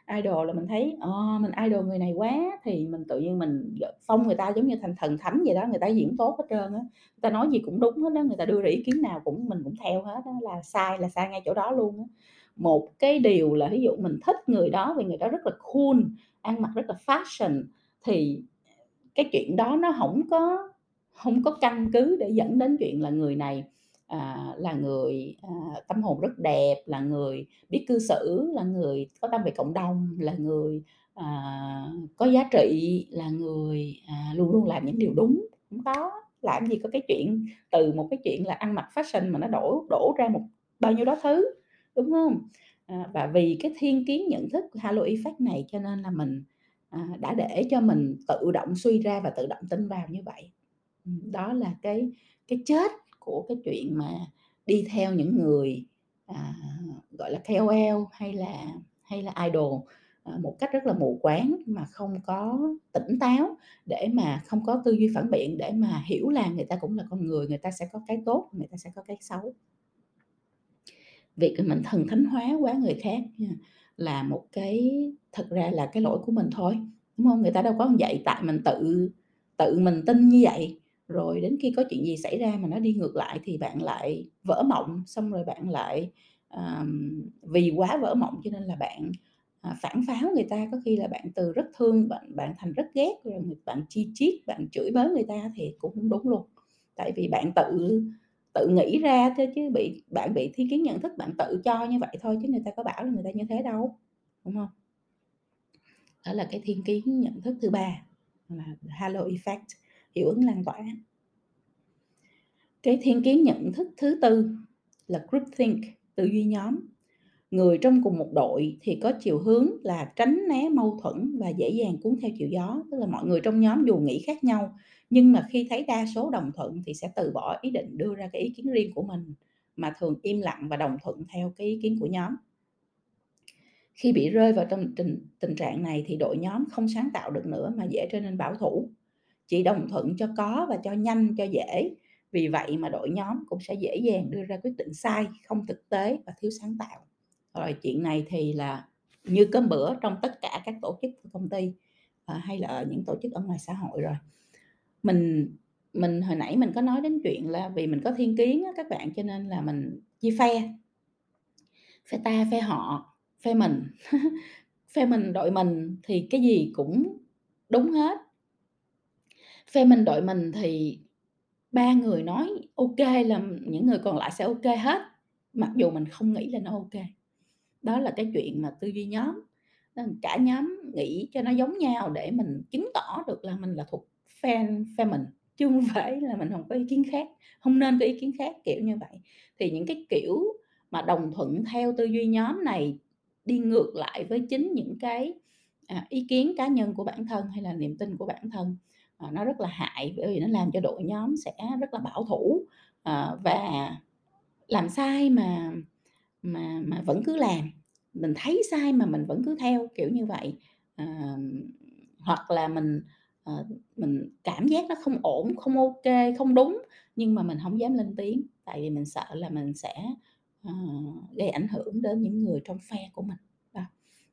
á, idol là mình thấy, oh, mình idol người này quá thì mình tự nhiên mình phong người ta giống như thành thần thánh vậy đó, người ta diễn tốt hết trơn á, người ta nói gì cũng đúng hết đó người ta đưa ra ý kiến nào cũng mình cũng theo hết đó là sai là sai ngay chỗ đó luôn á. Một cái điều là ví dụ mình thích người đó vì người đó rất là cool, ăn mặc rất là fashion thì cái chuyện đó nó không có không có căn cứ để dẫn đến chuyện là người này, à, là người, à, tâm hồn rất đẹp, là người biết cư xử, là người có tâm về cộng đồng, là người, à, có giá trị, là người, à, luôn luôn làm những điều đúng, không có. Làm gì có cái chuyện từ một cái chuyện là ăn mặc fashion mà nó đổ đổ ra một bao nhiêu đó thứ, đúng không? À, và vì cái thiên kiến nhận thức halo effect này cho nên là mình, à, đã để cho mình tự động suy ra và tự động tin vào như vậy. Ừ, đó là cái cái chết của cái chuyện mà đi theo những người, à, gọi là, KOL hay là hay là idol, à, một cách rất là mù quáng mà không có tỉnh táo để mà không có tư duy phản biện, để mà hiểu là người ta cũng là con người, người ta sẽ có cái tốt, người ta sẽ có cái xấu. Việc mình thần thánh hóa quá người khác là một cái thật ra là cái lỗi của mình thôi, đúng không Người ta đâu có vậy, tại mình tự tự mình tin như vậy, rồi đến khi có chuyện gì xảy ra mà nó đi ngược lại thì bạn lại vỡ mộng, xong rồi bạn lại, um, vì quá vỡ mộng cho nên là bạn, à, phản pháo người ta, có khi là bạn từ rất thương bạn bạn thành rất ghét, rồi bạn chi chiết, bạn chửi bới người ta thì cũng không đúng luôn. Tại vì bạn tự tự nghĩ ra thôi chứ bị bạn bị thiên kiến nhận thức, bạn tự cho như vậy thôi chứ người ta có bảo là người ta như thế đâu, đúng không? Đó là cái thiên kiến nhận thức thứ ba là halo effect, hiệu ứng lan tỏa. Cái thiên kiến nhận thức thứ tư là groupthink, tư duy nhóm. Người trong cùng một đội thì có chiều hướng là tránh né mâu thuẫn và dễ dàng cuốn theo chiều gió, tức là mọi người trong nhóm dù nghĩ khác nhau, nhưng mà khi thấy đa số đồng thuận thì sẽ từ bỏ ý định đưa ra cái ý kiến riêng của mình, mà thường im lặng và đồng thuận theo cái ý kiến của nhóm. Khi bị rơi vào trong tình tình trạng này thì đội nhóm không sáng tạo được nữa mà dễ trở nên bảo thủ, chỉ đồng thuận cho có và cho nhanh, cho dễ. Vì vậy mà đội nhóm cũng sẽ dễ dàng đưa ra quyết định sai, không thực tế và thiếu sáng tạo. Rồi chuyện này thì là như cơm bữa trong tất cả các tổ chức của công ty, à, hay là ở những tổ chức ở ngoài xã hội rồi. Mình mình hồi nãy mình có nói đến chuyện là vì mình có thiên kiến á các bạn, cho nên là mình chia phe. Phe ta, phe họ, phe mình. Phe mình, đội mình thì cái gì cũng đúng hết. Phe mình, đội mình thì ba người nói ok là những người còn lại sẽ ok hết, mặc dù mình không nghĩ là nó ok. Đó là cái chuyện mà tư duy nhóm, ờ, cả nhóm nghĩ cho nó giống nhau để mình chứng tỏ được là mình là thuộc fan phe mình, chứ không phải là mình không có ý kiến khác, không nên có ý kiến khác, kiểu như vậy. Thì những cái kiểu mà đồng thuận theo tư duy nhóm này đi ngược lại với chính những cái, à, ý kiến cá nhân của bản thân hay là niềm tin của bản thân, Ờ, nó rất là hại bởi vì nó làm cho đội nhóm sẽ rất là bảo thủ, ờ, và làm sai mà mà mà vẫn cứ làm, mình thấy sai mà mình vẫn cứ theo, kiểu như vậy. Ờ, hoặc là mình, mình cảm giác nó không ổn, không ok không đúng, nhưng mà mình không dám lên tiếng, tại vì mình sợ là mình sẽ, gây ảnh hưởng đến những người trong phe của mình. Đó,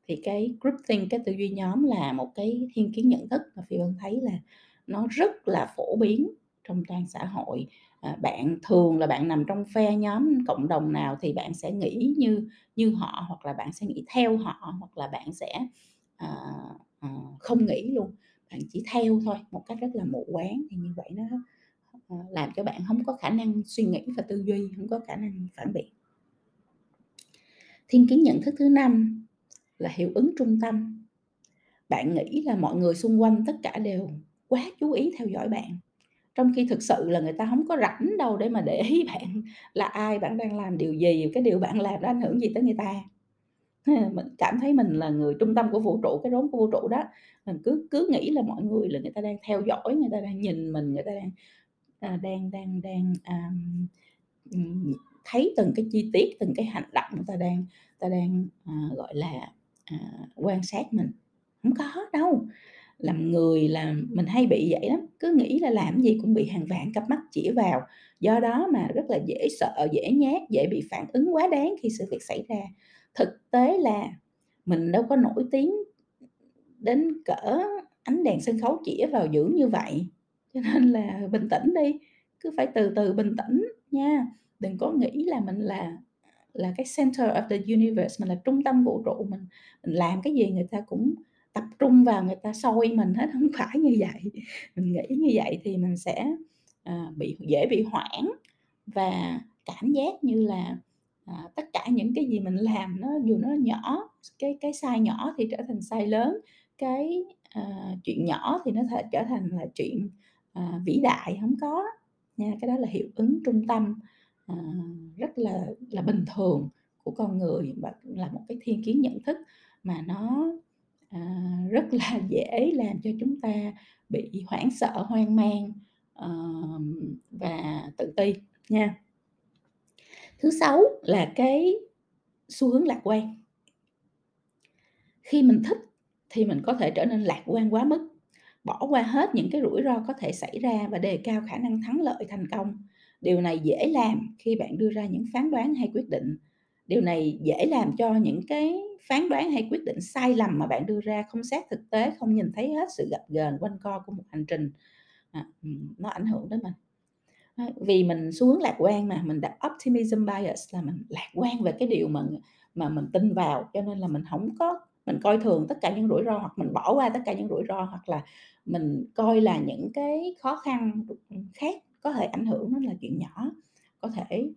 thì cái groupthink, cái tư duy nhóm là một cái thiên kiến nhận thức mà Phi Vân thấy là nó rất là phổ biến trong toàn xã hội. À, bạn thường là bạn nằm trong phe nhóm cộng đồng nào thì bạn sẽ nghĩ như như họ hoặc là bạn sẽ nghĩ theo họ hoặc là bạn sẽ à, à, không nghĩ luôn. Bạn chỉ theo thôi một cách rất là mù quáng thì như vậy nó à, làm cho bạn không có khả năng suy nghĩ và tư duy không có khả năng phản biện. Thiên kiến nhận thức thứ năm là hiệu ứng trung tâm. Bạn nghĩ là mọi người xung quanh tất cả đều quá chú ý theo dõi bạn. Trong khi thực sự là người ta không có rảnh đâu để mà để ý bạn là ai bạn đang làm điều gì cái điều bạn làm đã ảnh hưởng gì tới người ta. Mình cảm thấy mình là người trung tâm của vũ trụ cái rốn của vũ trụ đó. Mình cứ cứ nghĩ là mọi người là người ta đang theo dõi người ta đang nhìn mình người ta đang à, đang đang đang à, thấy từng cái chi tiết từng cái hành động người ta đang ta đang à, gọi là à, quan sát mình. Không có đâu làm người là mình hay bị vậy lắm, cứ nghĩ là làm gì cũng bị hàng vạn cặp mắt chỉ vào. Do đó mà rất là dễ sợ, dễ nhát, dễ bị phản ứng quá đáng khi sự việc xảy ra. Thực tế là mình đâu có nổi tiếng đến cỡ ánh đèn sân khấu chỉ vào dữ như vậy. Cho nên là bình tĩnh đi, cứ phải từ từ bình tĩnh nha. Đừng có nghĩ là mình là là cái center of the universe, mình là trung tâm vũ trụ mình. Mình làm cái gì người ta cũng tập trung vào người ta soi mình hết không phải như vậy. Mình nghĩ như vậy thì mình sẽ à, bị dễ bị hoảng và cảm giác như là à, tất cả những cái gì mình làm nó dù nó nhỏ cái cái sai nhỏ thì trở thành sai lớn cái à, chuyện nhỏ thì nó thể trở thành là chuyện à, vĩ đại không có. Nha cái đó là hiệu ứng trung tâm à, rất là là bình thường của con người và là một cái thiên kiến nhận thức mà nó À, rất là dễ làm cho chúng ta bị hoảng sợ, hoang mang và tự ti nha. Thứ sáu là cái xu hướng lạc quan. Khi mình thích thì mình có thể trở nên lạc quan quá mức, bỏ qua hết những cái rủi ro có thể xảy ra và đề cao khả năng thắng lợi thành công. Điều này dễ làm khi bạn đưa ra những phán đoán hay quyết định điều này dễ làm cho những cái phán đoán hay quyết định sai lầm mà bạn đưa ra không xét thực tế không nhìn thấy hết sự gập ghềnh quanh co của một hành trình. À, nó ảnh hưởng đến mình. Vì mình xu hướng lạc quan mà mình đặt optimism bias là mình lạc quan về cái điều mà mà mình tin vào cho nên là mình không có mình coi thường tất cả những rủi ro hoặc mình bỏ qua tất cả những rủi ro hoặc là mình coi là những cái khó khăn khác có thể ảnh hưởng nó là chuyện nhỏ. Có thể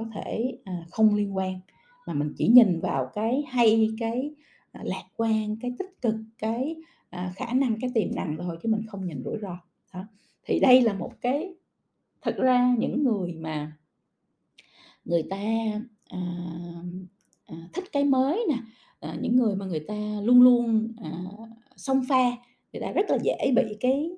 có thể à, không liên quan mà mình chỉ nhìn vào cái hay cái à, lạc quan cái tích cực cái à, khả năng cái tiềm năng thôi chứ mình không nhìn rủi ro. Đó. Thì đây là một cái thật ra những người mà người ta à, à, thích cái mới nè à, những người mà người ta luôn luôn à, xông pha người ta rất là dễ bị cái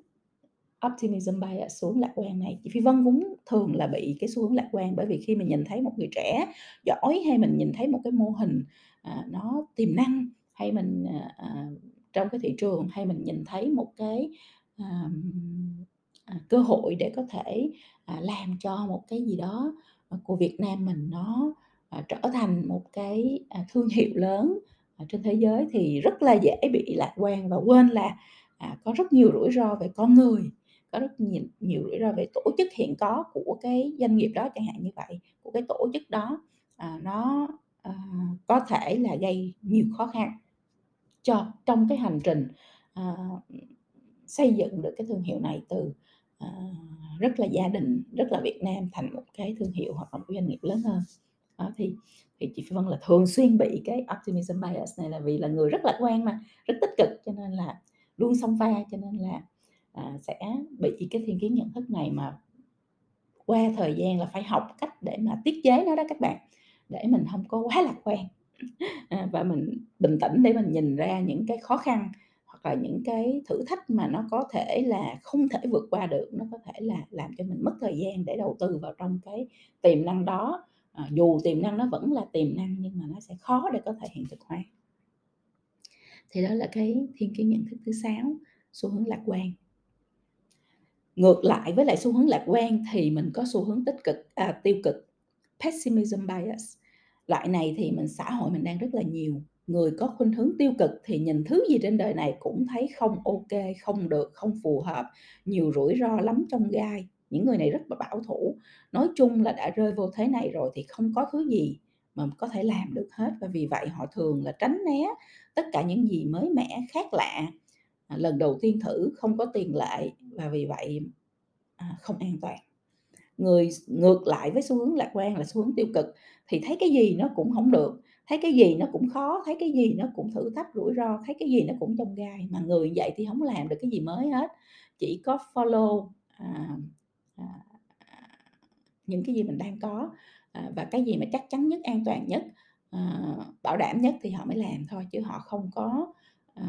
optimism bias xuống lạc quan này. Chị Phi Vân cũng thường là bị cái xu hướng lạc quan bởi vì khi mình nhìn thấy một người trẻ giỏi hay mình nhìn thấy một cái mô hình à, nó tiềm năng hay mình à, à, trong cái thị trường hay mình nhìn thấy một cái à, à, cơ hội để có thể à, làm cho một cái gì đó của Việt Nam mình nó à, trở thành một cái à, thương hiệu lớn à, trên thế giới thì rất là dễ bị lạc quan và quên là à, có rất nhiều rủi ro về con người có rất nhiều, nhiều rủi ro về tổ chức hiện có của cái doanh nghiệp đó chẳng hạn như vậy của cái tổ chức đó à, nó à, có thể là gây nhiều khó khăn cho trong cái hành trình à, xây dựng được cái thương hiệu này từ à, rất là gia đình rất là Việt Nam thành một cái thương hiệu hoặc là một doanh nghiệp lớn hơn. Đó, thì thì chị Phi Vân là thường xuyên bị cái optimism bias này là vì là người rất lạc quan mà rất tích cực cho nên là luôn song pha cho nên là à, sẽ bị cái thiên kiến nhận thức này mà qua thời gian là phải học cách để mà tiết chế nó đó các bạn. Để mình không có quá lạc quan. À, và mình bình tĩnh để mình nhìn ra những cái khó khăn hoặc là những cái thử thách mà nó có thể là không thể vượt qua được. Nó có thể là làm cho mình mất thời gian để đầu tư vào trong cái tiềm năng đó. À, dù tiềm năng nó vẫn là tiềm năng nhưng mà nó sẽ khó để có thể hiện thực hóa. Thì đó là cái thiên kiến nhận thức thứ sáu xu hướng lạc quan ngược lại với lại xu hướng lạc quan thì mình có xu hướng tích cực à, tiêu cực pessimism bias loại này thì mình xã hội mình đang rất là nhiều người có khuynh hướng tiêu cực thì nhìn thứ gì trên đời này cũng thấy không ok, không được, không phù hợp, nhiều rủi ro lắm trong gai. Những người này rất là bảo thủ. Nói chung là đã rơi vô thế này rồi thì không có thứ gì mà có thể làm được hết và vì vậy họ thường là tránh né tất cả những gì mới mẻ, khác lạ. À, lần đầu tiên thử không có tiền lệ và vì vậy à, không an toàn. Người ngược lại với xu hướng lạc quan là xu hướng tiêu cực thì thấy cái gì nó cũng không được, thấy cái gì nó cũng khó, thấy cái gì nó cũng thử thách rủi ro, thấy cái gì nó cũng trong gai, mà người vậy thì không làm được cái gì mới hết, chỉ có follow, à, à, những cái gì mình đang có, à, và cái gì mà chắc chắn nhất, an toàn nhất, à, bảo đảm nhất thì họ mới làm thôi, chứ họ không có, à,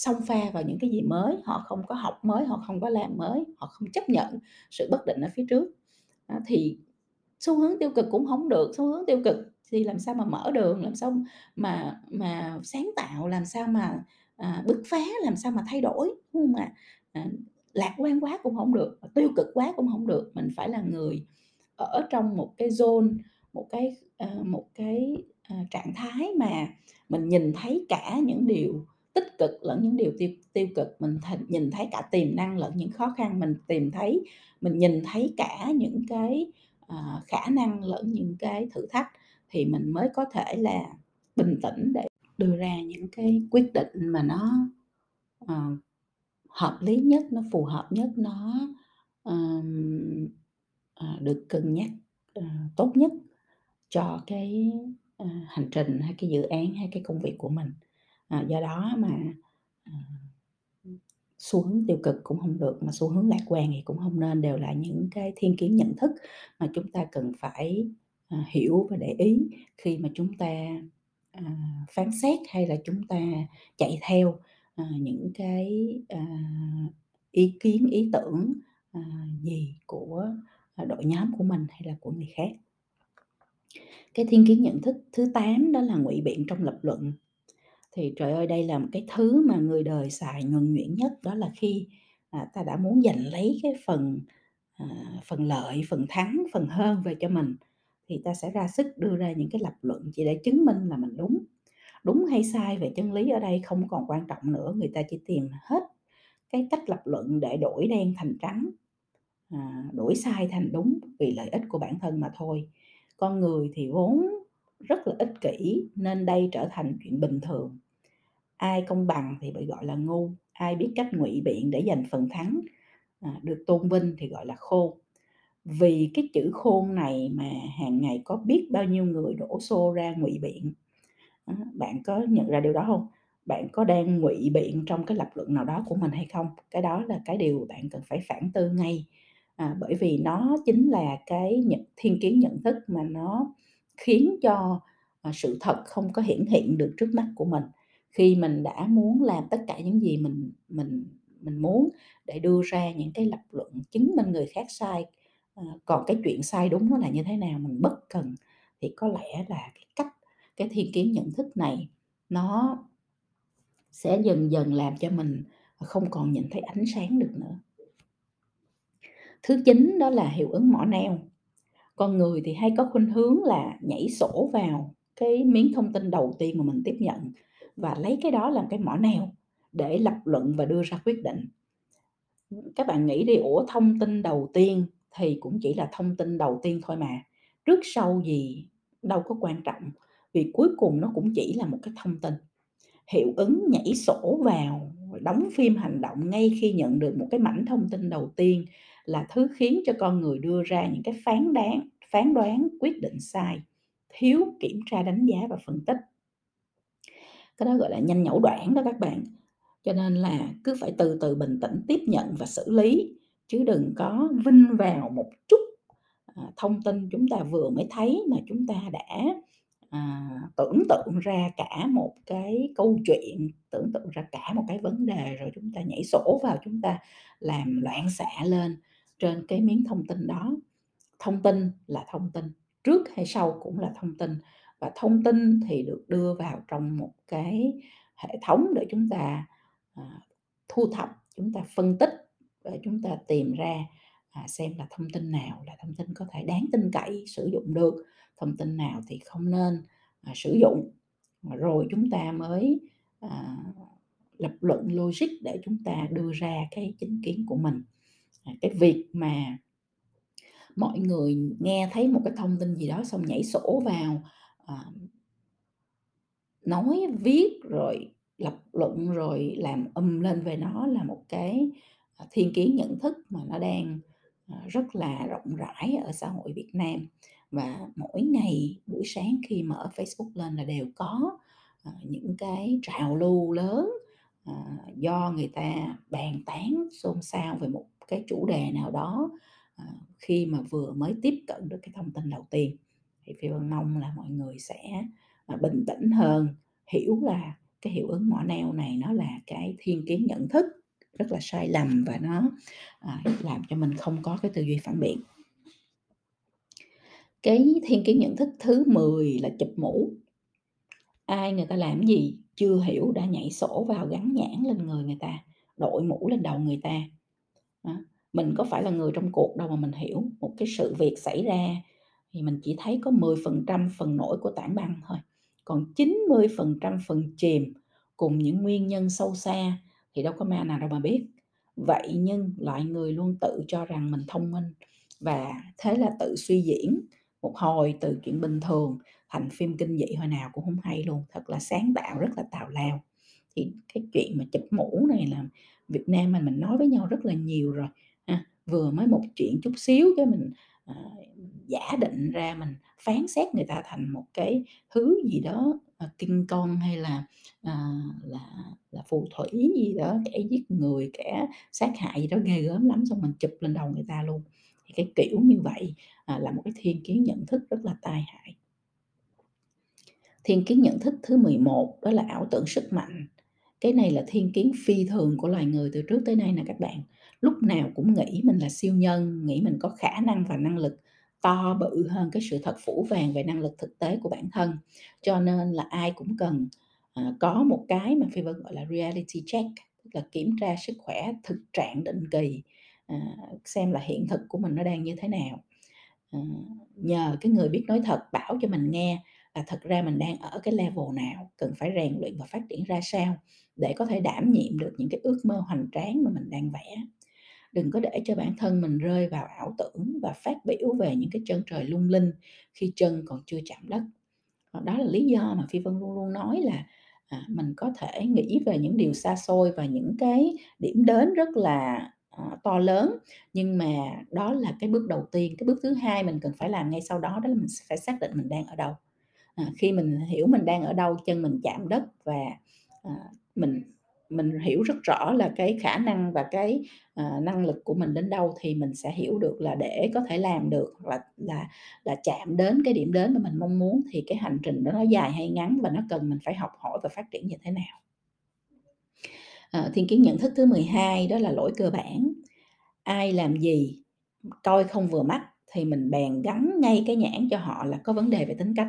xông pha vào những cái gì mới, họ không có học mới, họ không có làm mới, họ không chấp nhận sự bất định ở phía trước. Đó, thì xu hướng tiêu cực cũng không được, xu hướng tiêu cực thì làm sao mà mở đường, làm sao mà mà sáng tạo, làm sao mà, à, bứt phá, làm sao mà thay đổi, đúng không ạ? À, lạc quan quá cũng không được, tiêu cực quá cũng không được, mình phải là người ở trong một cái zone, một cái, à, một cái, à, trạng thái mà mình nhìn thấy cả những điều tích cực lẫn những điều tiêu tiêu cực, mình th nhìn thấy cả tiềm năng lẫn những khó khăn, mình tìm thấy mình nhìn thấy cả những cái, uh, khả năng lẫn những cái thử thách thì mình mới có thể là bình tĩnh để đưa ra những cái quyết định mà nó, uh, hợp lý nhất, nó phù hợp nhất, nó, uh, uh, được cân nhắc, uh, tốt nhất cho cái, uh, hành trình hay cái dự án hay cái công việc của mình. À, do đó mà, ờ, à, xu hướng tiêu cực cũng không được, mà xu hướng lạc quan thì cũng không nên, đều là những cái thiên kiến nhận thức mà chúng ta cần phải, à, hiểu và để ý khi mà chúng ta, à, phán xét hay là chúng ta chạy theo, à, những cái, à, ý kiến, ý tưởng, à, gì của, à, đội nhóm của mình hay là của người khác. Cái thiên kiến nhận thức thứ 8 đó là ngụy biện trong lập luận. Thì trời ơi, đây là một cái thứ mà người đời xài nhuần nhuyễn nhất, đó là khi, à, ta đã muốn giành lấy cái phần, à, phần lợi, phần thắng, phần hơn về cho mình, thì ta sẽ ra sức đưa ra những cái lập luận chỉ để chứng minh là mình đúng. Đúng hay sai về chân lý ở đây không còn quan trọng nữa, người ta chỉ tìm hết cái cách lập luận để đổi đen thành trắng, à, đổi sai thành đúng vì lợi ích của bản thân mà thôi. Con người thì vốn rất là ích kỷ nên đây trở thành chuyện bình thường. Ai công bằng thì bị gọi là ngu, ai biết cách ngụy biện để giành phần thắng, à, được tôn vinh thì gọi là khôn. Vì cái chữ khôn này mà hàng ngày có biết bao nhiêu người đổ xô ra ngụy biện. Bạn có nhận ra điều đó không? Bạn có đang ngụy biện trong cái lập luận nào đó của mình hay không? Cái đó là cái điều bạn cần phải phản tư ngay, à, bởi vì nó chính là cái nhận thiên kiến nhận thức mà nó khiến cho, ờ, sự thật không có hiển hiện được trước mắt của mình. Khi mình đã muốn làm tất cả những gì mình mình mình muốn để đưa ra những cái lập luận chứng minh người khác sai, ờ, còn cái chuyện sai đúng nó là như thế nào mình bất cần, thì có lẽ là cái cách cái thiên kiến nhận thức này nó sẽ dần dần làm cho mình không còn nhìn thấy ánh sáng được nữa. Thứ chín đó là hiệu ứng mỏ neo. Con người thì hay có khuynh hướng là nhảy sổ vào cái miếng thông tin đầu tiên mà mình tiếp nhận và lấy cái đó làm cái mỏ neo để lập luận và đưa ra quyết định. Các bạn nghĩ đi, ủa thông tin đầu tiên thì cũng chỉ là thông tin đầu tiên thôi mà, trước sau gì đâu có quan trọng, vì cuối cùng nó cũng chỉ là một cái thông tin. Hiệu ứng nhảy sổ vào, đóng phim hành động ngay khi nhận được một cái mảnh thông tin đầu tiên là thứ khiến cho con người đưa ra những cái phán đoán, phán đoán, quyết định sai, thiếu kiểm tra đánh giá và phân tích. Cái đó gọi là nhanh nhẩu đoạn đó các bạn. Cho nên là cứ phải từ từ bình tĩnh tiếp nhận và xử lý, chứ đừng có vinh vào một chút, à, thông tin chúng ta vừa mới thấy mà chúng ta đã, à, tưởng tượng ra cả một cái câu chuyện, tưởng tượng ra cả một cái vấn đề rồi chúng ta nhảy sổ vào, chúng ta làm loạn xạ lên trên cái miếng thông tin đó. Thông tin là thông tin, trước hay sau cũng là thông tin và thông tin thì được đưa vào trong một cái hệ thống để chúng ta, à, thu thập, chúng ta phân tích để chúng ta tìm ra, à, xem là thông tin nào là thông tin có thể đáng tin cậy, sử dụng được, thông tin nào thì không nên, à, sử dụng. rồi chúng ta mới, à, lập luận logic để chúng ta đưa ra cái chính kiến của mình. À, cái việc mà mọi người nghe thấy một cái thông tin gì đó xong nhảy sổ vào, à nói, viết rồi lập luận, rồi làm âm lên về nó là một cái, à, thiên kiến nhận thức mà nó đang, à, rất là rộng rãi ở xã hội Việt Nam. Và mỗi ngày buổi sáng khi mở Facebook lên là đều có, những cái trào lưu lớn, do người ta bàn tán xôn xao về một cái chủ đề nào đó, ờ, khi mà vừa mới tiếp cận được cái thông tin đầu tiên. Thì Phi Vân mong là mọi người sẽ, ờ, bình tĩnh hơn, hiểu là cái hiệu ứng mỏ neo này nó là cái thiên kiến nhận thức rất là sai lầm và nó, ờ, làm cho mình không có cái tư duy phản biện. Cái thiên kiến nhận thức thứ 10 là chụp mũ. Ai người ta làm gì chưa hiểu đã nhảy sổ vào gắn nhãn lên người người ta, đội mũ lên đầu người ta. Đó, mình có phải là người trong cuộc đâu mà mình hiểu, một cái sự việc xảy ra thì mình chỉ thấy có 10% phần nổi của tảng băng thôi, còn 90% phần chìm cùng những nguyên nhân sâu xa thì đâu có ma nào đâu mà biết. Vậy nhưng loại người luôn tự cho rằng mình thông minh và thế là tự suy diễn một hồi từ chuyện bình thường thành phim kinh dị hồi nào cũng không hay luôn, thật là sáng tạo, rất là tào lao. Thì cái chuyện mà chụp mũ này là Việt Nam mình mình nói với nhau rất là nhiều rồi ha, vừa mới một chuyện chút xíu cái mình, à, giả định ra mình phán xét người ta thành một cái thứ gì đó, à, kinh con hay là, à, là là phù thủy gì đó, kẻ giết người, kẻ sát hại gì đó ghê gớm lắm, xong mình chụp lên đầu người ta luôn. Thì cái kiểu như vậy, à, là một cái thiên kiến nhận thức rất là tai hại. Thiên kiến nhận thức thứ 11 đó là ảo tưởng sức mạnh. Cái này là thiên kiến phi thường của loài người từ trước tới nay nè các bạn. Lúc nào cũng nghĩ mình là siêu nhân, nghĩ mình có khả năng và năng lực to bự hơn cái sự thật phủ vàng về năng lực thực tế của bản thân. Cho nên là ai cũng cần, ờ, có một cái mà Phi Vân gọi là reality check, tức là kiểm tra sức khỏe thực trạng định kỳ, à, xem là hiện thực của mình nó đang như thế nào. Ờ, nhờ cái người biết nói thật bảo cho mình nghe là thật ra mình đang ở cái level nào, cần phải rèn luyện và phát triển ra sao để có thể đảm nhiệm được những cái ước mơ hoành tráng mà mình đang vẽ. Đừng có để cho bản thân mình rơi vào ảo tưởng và phát biểu về những cái chân trời lung linh khi chân còn chưa chạm đất. Ờ, đó là lý do mà Phi Vân luôn luôn nói là, à, mình có thể nghĩ về những điều xa xôi và những cái điểm đến rất là, à, to lớn, nhưng mà đó là cái bước đầu tiên. Cái bước thứ hai mình cần phải làm ngay sau đó đó là mình phải xác định mình đang ở đâu. À, khi mình hiểu mình đang ở đâu, chân mình chạm đất và, à, mình mình hiểu rất rõ là cái khả năng và cái, ờ, năng lực của mình đến đâu thì mình sẽ hiểu được là để có thể làm được là là là chạm đến cái điểm đến mà mình mong muốn thì cái hành trình đó nó dài hay ngắn và nó cần mình phải học hỏi và phát triển như thế nào. Ờ, thiên kiến nhận thức thứ 12 đó là lỗi cơ bản. Ai làm gì, coi không vừa mắt thì mình bèn gắn ngay cái nhãn cho họ là có vấn đề về tính cách.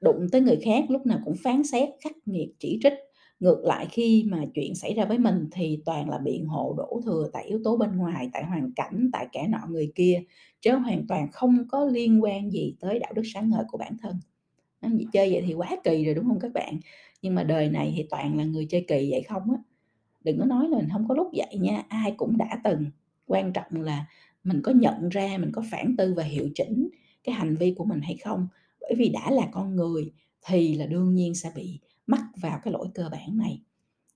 Đụng tới người khác lúc nào cũng phán xét, khắc nghiệt, chỉ trích. Ngược lại khi mà chuyện xảy ra với mình thì toàn là biện hộ đổ thừa tại yếu tố bên ngoài, tại hoàn cảnh, tại kẻ nọ người kia, chứ hoàn toàn không có liên quan gì tới đạo đức sáng ngời của bản thân. Ơ, chơi vậy thì quá kỳ rồi, đúng không các bạn? Nhưng mà đời này thì toàn là người chơi kỳ vậy không á. Đừng có nói là mình không có lúc vậy nha, ai cũng đã từng, quan trọng là mình có nhận ra, mình có phản tư và hiệu chỉnh cái hành vi của mình hay không. Bởi vì đã là con người thì là đương nhiên sẽ bị mắc vào cái lỗi cơ bản này.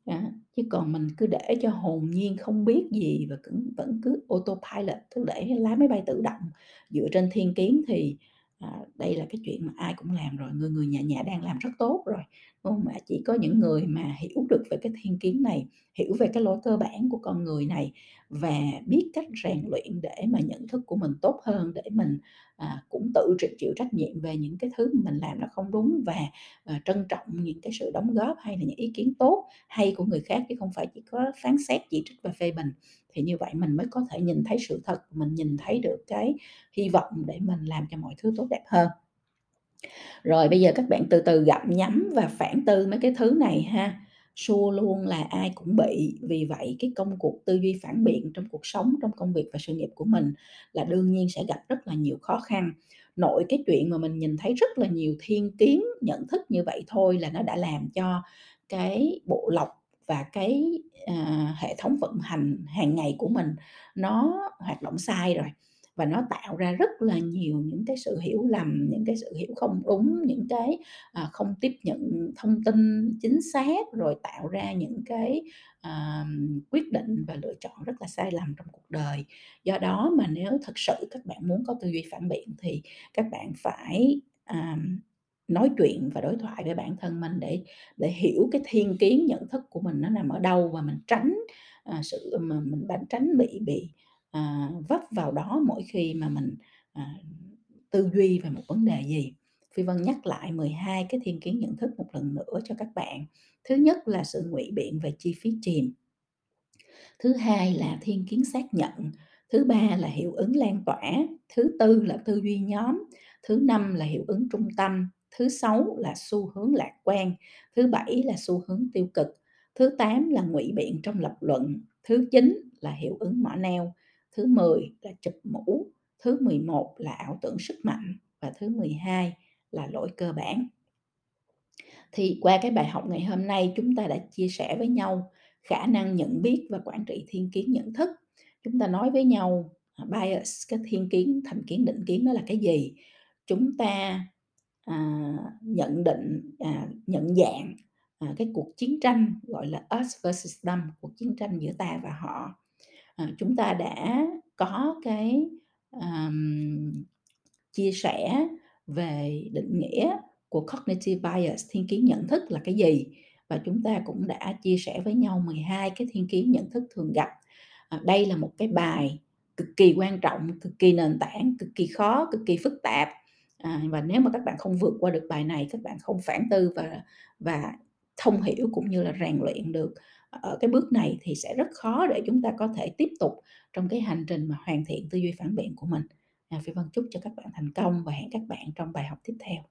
Đó, chứ còn mình cứ để cho hồn nhiên không biết gì và cững vẫn cứ autopilot, cứ để lái máy bay tự động dựa trên thiên kiến thì, à, đây là cái chuyện mà ai cũng làm rồi, người người, nhà nhà đang làm rất tốt rồi, không? Mà chỉ có những người mà hiểu được về cái thiên kiến này, hiểu về cái lỗi cơ bản của con người này và biết cách rèn luyện để mà nhận thức của mình tốt hơn, để mình, à, cũng tự chịu trách nhiệm về những cái thứ mình làm nó không đúng và, à, trân trọng những cái sự đóng góp hay là những ý kiến tốt, hay của người khác chứ không phải chỉ có phán xét, chỉ trích và phê bình. Thì như vậy mình mới có thể nhìn thấy sự thật, mình nhìn thấy được cái hy vọng để mình làm cho mọi thứ tốt đẹp hơn. Rồi bây giờ các bạn từ từ gặm nhấm và phản tư mấy cái thứ này ha, xua luôn là ai cũng bị. Vì vậy cái công cuộc tư duy phản biện trong cuộc sống, trong công việc và sự nghiệp của mình là đương nhiên sẽ gặp rất là nhiều khó khăn. nội cái chuyện mà mình nhìn thấy rất là nhiều thiên kiến, nhận thức như vậy thôi là nó đã làm cho cái bộ lọc và cái, à, hệ thống vận hành hàng ngày của mình nó hoạt động sai rồi và nó tạo ra rất là nhiều những cái sự hiểu lầm, những cái sự hiểu không đúng, những cái, à, không tiếp nhận thông tin chính xác, rồi tạo ra những cái, à, quyết định và lựa chọn rất là sai lầm trong cuộc đời. Do đó mà nếu thật sự các bạn muốn có tư duy phản biện thì các bạn phải, à, nói chuyện và đối thoại với bản thân mình để để hiểu cái thiên kiến, nhận thức của mình nó nằm ở đâu và mình tránh, à, sự mà mình tránh bị bị, à, vấp vào đó mỗi khi mà mình, à, tư duy về một vấn đề gì. Phi Vân nhắc lại 12 cái thiên kiến nhận thức một lần nữa cho các bạn. Thứ nhất là sự ngụy biện về chi phí chìm. Thứ hai là thiên kiến xác nhận. Thứ ba là hiệu ứng lan tỏa. Thứ tư là tư duy nhóm. Thứ năm là hiệu ứng trung tâm. Thứ sáu là xu hướng lạc quan. Thứ bảy là xu hướng tiêu cực. Thứ tám là ngụy biện trong lập luận. Thứ chín là hiệu ứng mỏ neo. Thứ 10 là chụp mũ. Thứ 11 là ảo tưởng sức mạnh. Và thứ 12 là lỗi cơ bản. Thì qua cái bài học ngày hôm nay chúng ta đã chia sẻ với nhau khả năng nhận biết và quản trị thiên kiến nhận thức. Chúng ta nói với nhau à, bias, cái thiên kiến, thành kiến, định kiến đó là cái gì? Chúng ta à, nhận định, à, nhận dạng à, cái cuộc chiến tranh gọi là us versus them, cuộc chiến tranh giữa ta và họ. À, chúng ta đã có cái um, chia sẻ về định nghĩa của cognitive bias, thiên kiến nhận thức là cái gì và chúng ta cũng đã chia sẻ với nhau 12 cái thiên kiến nhận thức thường gặp. À, đây là một cái bài cực kỳ quan trọng, cực kỳ nền tảng, cực kỳ khó, cực kỳ phức tạp. À, và nếu mà các bạn không vượt qua được bài này, các bạn không phản tư và và thông hiểu cũng như là rèn luyện được ở cái bước này thì sẽ rất khó để chúng ta có thể tiếp tục trong cái hành trình mà hoàn thiện tư duy phản biện của mình. À, Phi Vân chúc cho các bạn thành công và hẹn các bạn trong bài học tiếp theo.